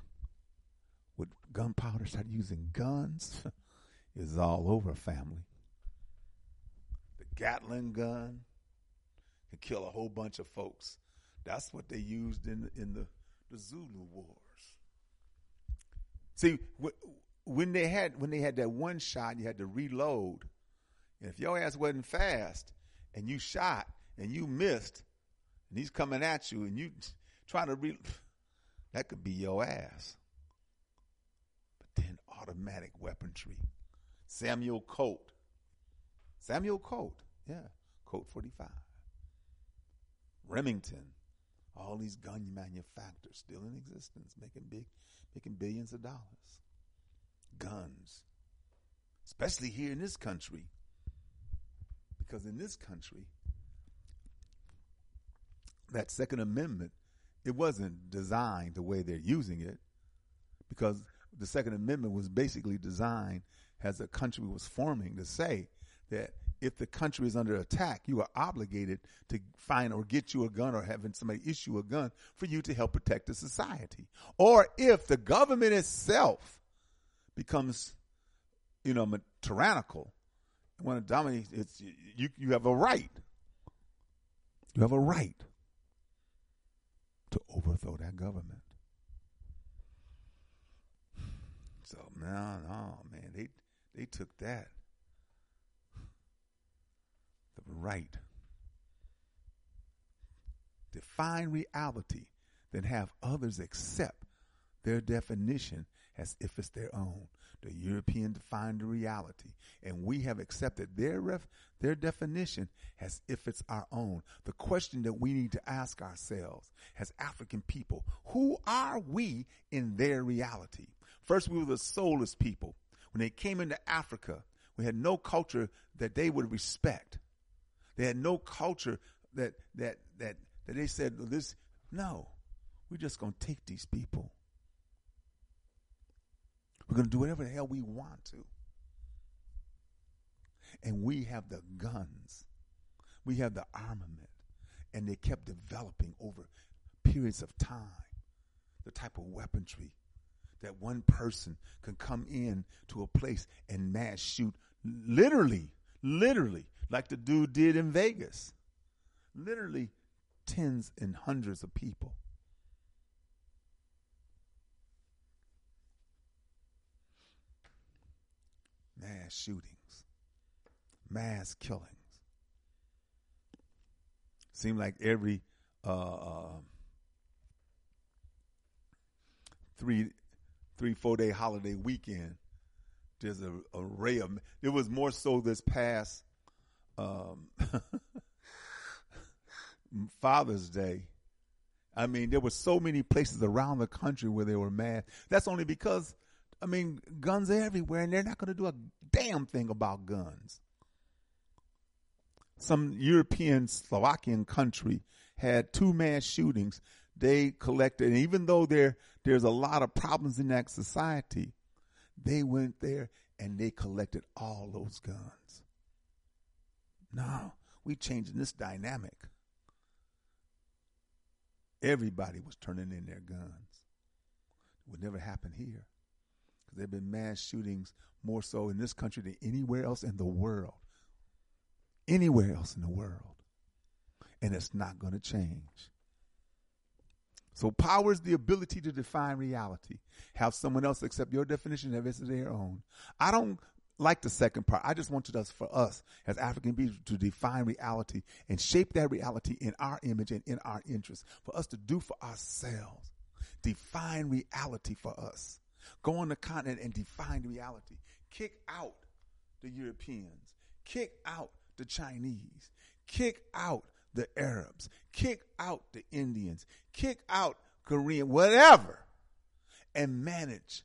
with gunpowder, started using guns. it was all over, family. The Gatling gun could kill a whole bunch of folks. That's what they used in in the, the Zulu Wars. See, when they had when they had that one shot, you had to reload. And if your ass wasn't fast and you shot and you missed, and he's coming at you and you trying to re that could be your ass. But then automatic weaponry. Samuel Colt. Samuel Colt, yeah, Colt 45. Remington. All these gun manufacturers still in existence, making big, making billions of dollars. Guns. Especially here in this country. Because in this country, that Second Amendment, it wasn't designed the way they're using it, because the Second Amendment was basically designed as a country was forming to say that if the country is under attack, you are obligated to find or get you a gun or having somebody issue a gun for you to help protect the society. Or if the government itself becomes, you know, tyrannical, want to dominate, it's you. You have a right. You have a right to overthrow that government. So no, no, man, they they took that right. Define reality, then have others accept their definition as if it's their own. The European defined reality, and we have accepted their ref, their definition as if it's our own. The question that we need to ask ourselves as African people, who are we in their reality? First, we were the soulless people. When they came into Africa, we had no culture that they would respect. They had no culture that that that that they said this. No, we're just going to take these people. We're going to do whatever the hell we want to. And we have the guns. We have the armament. And they kept developing over periods of time the type of weaponry that one person can come in to a place and mass shoot literally, literally, like the dude did in Vegas. Literally tens and hundreds of people. Mass shootings, mass killings. Seem like every uh, uh, three, three, four day holiday weekend, there's a array of. It was more so this past um, Father's Day. I mean, there were so many places around the country where they were mad. That's only because, I mean, guns are everywhere, and they're not going to do a damn thing about guns. Some European Slovakian country had two mass shootings. They collected, and even though there there's a lot of problems in that society, they went there and they collected all those guns. Now we changing this dynamic. Everybody was turning in their guns. It would never happen here. Because there have been mass shootings more so in this country than anywhere else in the world. Anywhere else in the world. And it's not going to change. So power is the ability to define reality. Have someone else accept your definition of it as their own. I don't like the second part. I just wanted us for us as African people to define reality and shape that reality in our image and in our interest. For us to do for ourselves. Define reality for us. Go on the continent and define reality. Kick out the Europeans. Kick out the Chinese. Kick out the Arabs, kick out the Indians, kick out Korean, whatever, and manage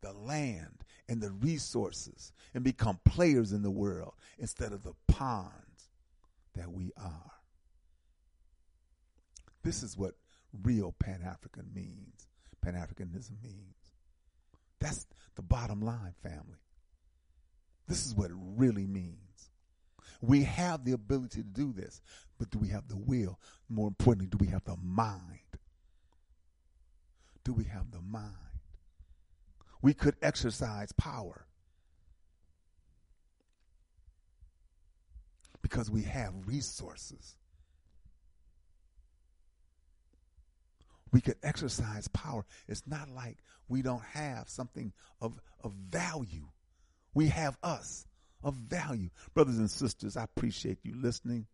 the land and the resources and become players in the world instead of the pawns that we are. This is what real Pan African means, Pan Africanism means. That's the bottom line, family. This is what it really means. We have the ability to do this, but do we have the will? More importantly, do we have the mind? Do we have the mind? We could exercise power because we have resources. We could exercise power. It's not like we don't have something of, of value. We have us of value. Brothers and sisters, I appreciate you listening.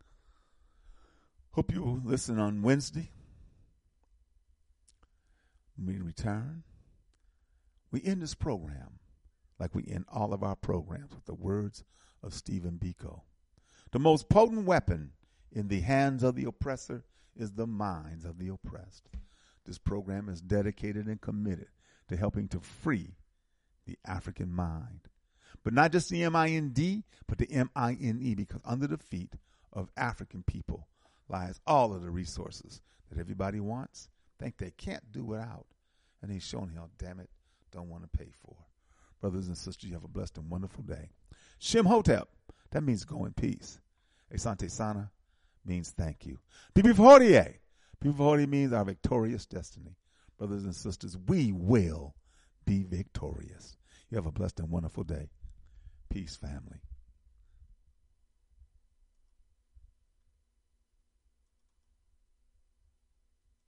Hope you will listen on Wednesday. When we return, we end this program like we end all of our programs with the words of Stephen Biko. The most potent weapon in the hands of the oppressor is the minds of the oppressed. This program is dedicated and committed to helping to free the African mind. But not just the M I N D, but the M I N E, because under the feet of African people lies all of the resources that everybody wants, think they can't do without, and he's shown how, damn it, don't want to pay for. Brothers and sisters, you have a blessed and wonderful day. Shem Hotep, that means go in peace. Asante Sana means thank you. Pipi Fortier, Pipi Fortier means our victorious destiny. Brothers and sisters, we will be victorious. You have a blessed and wonderful day. Peace, family.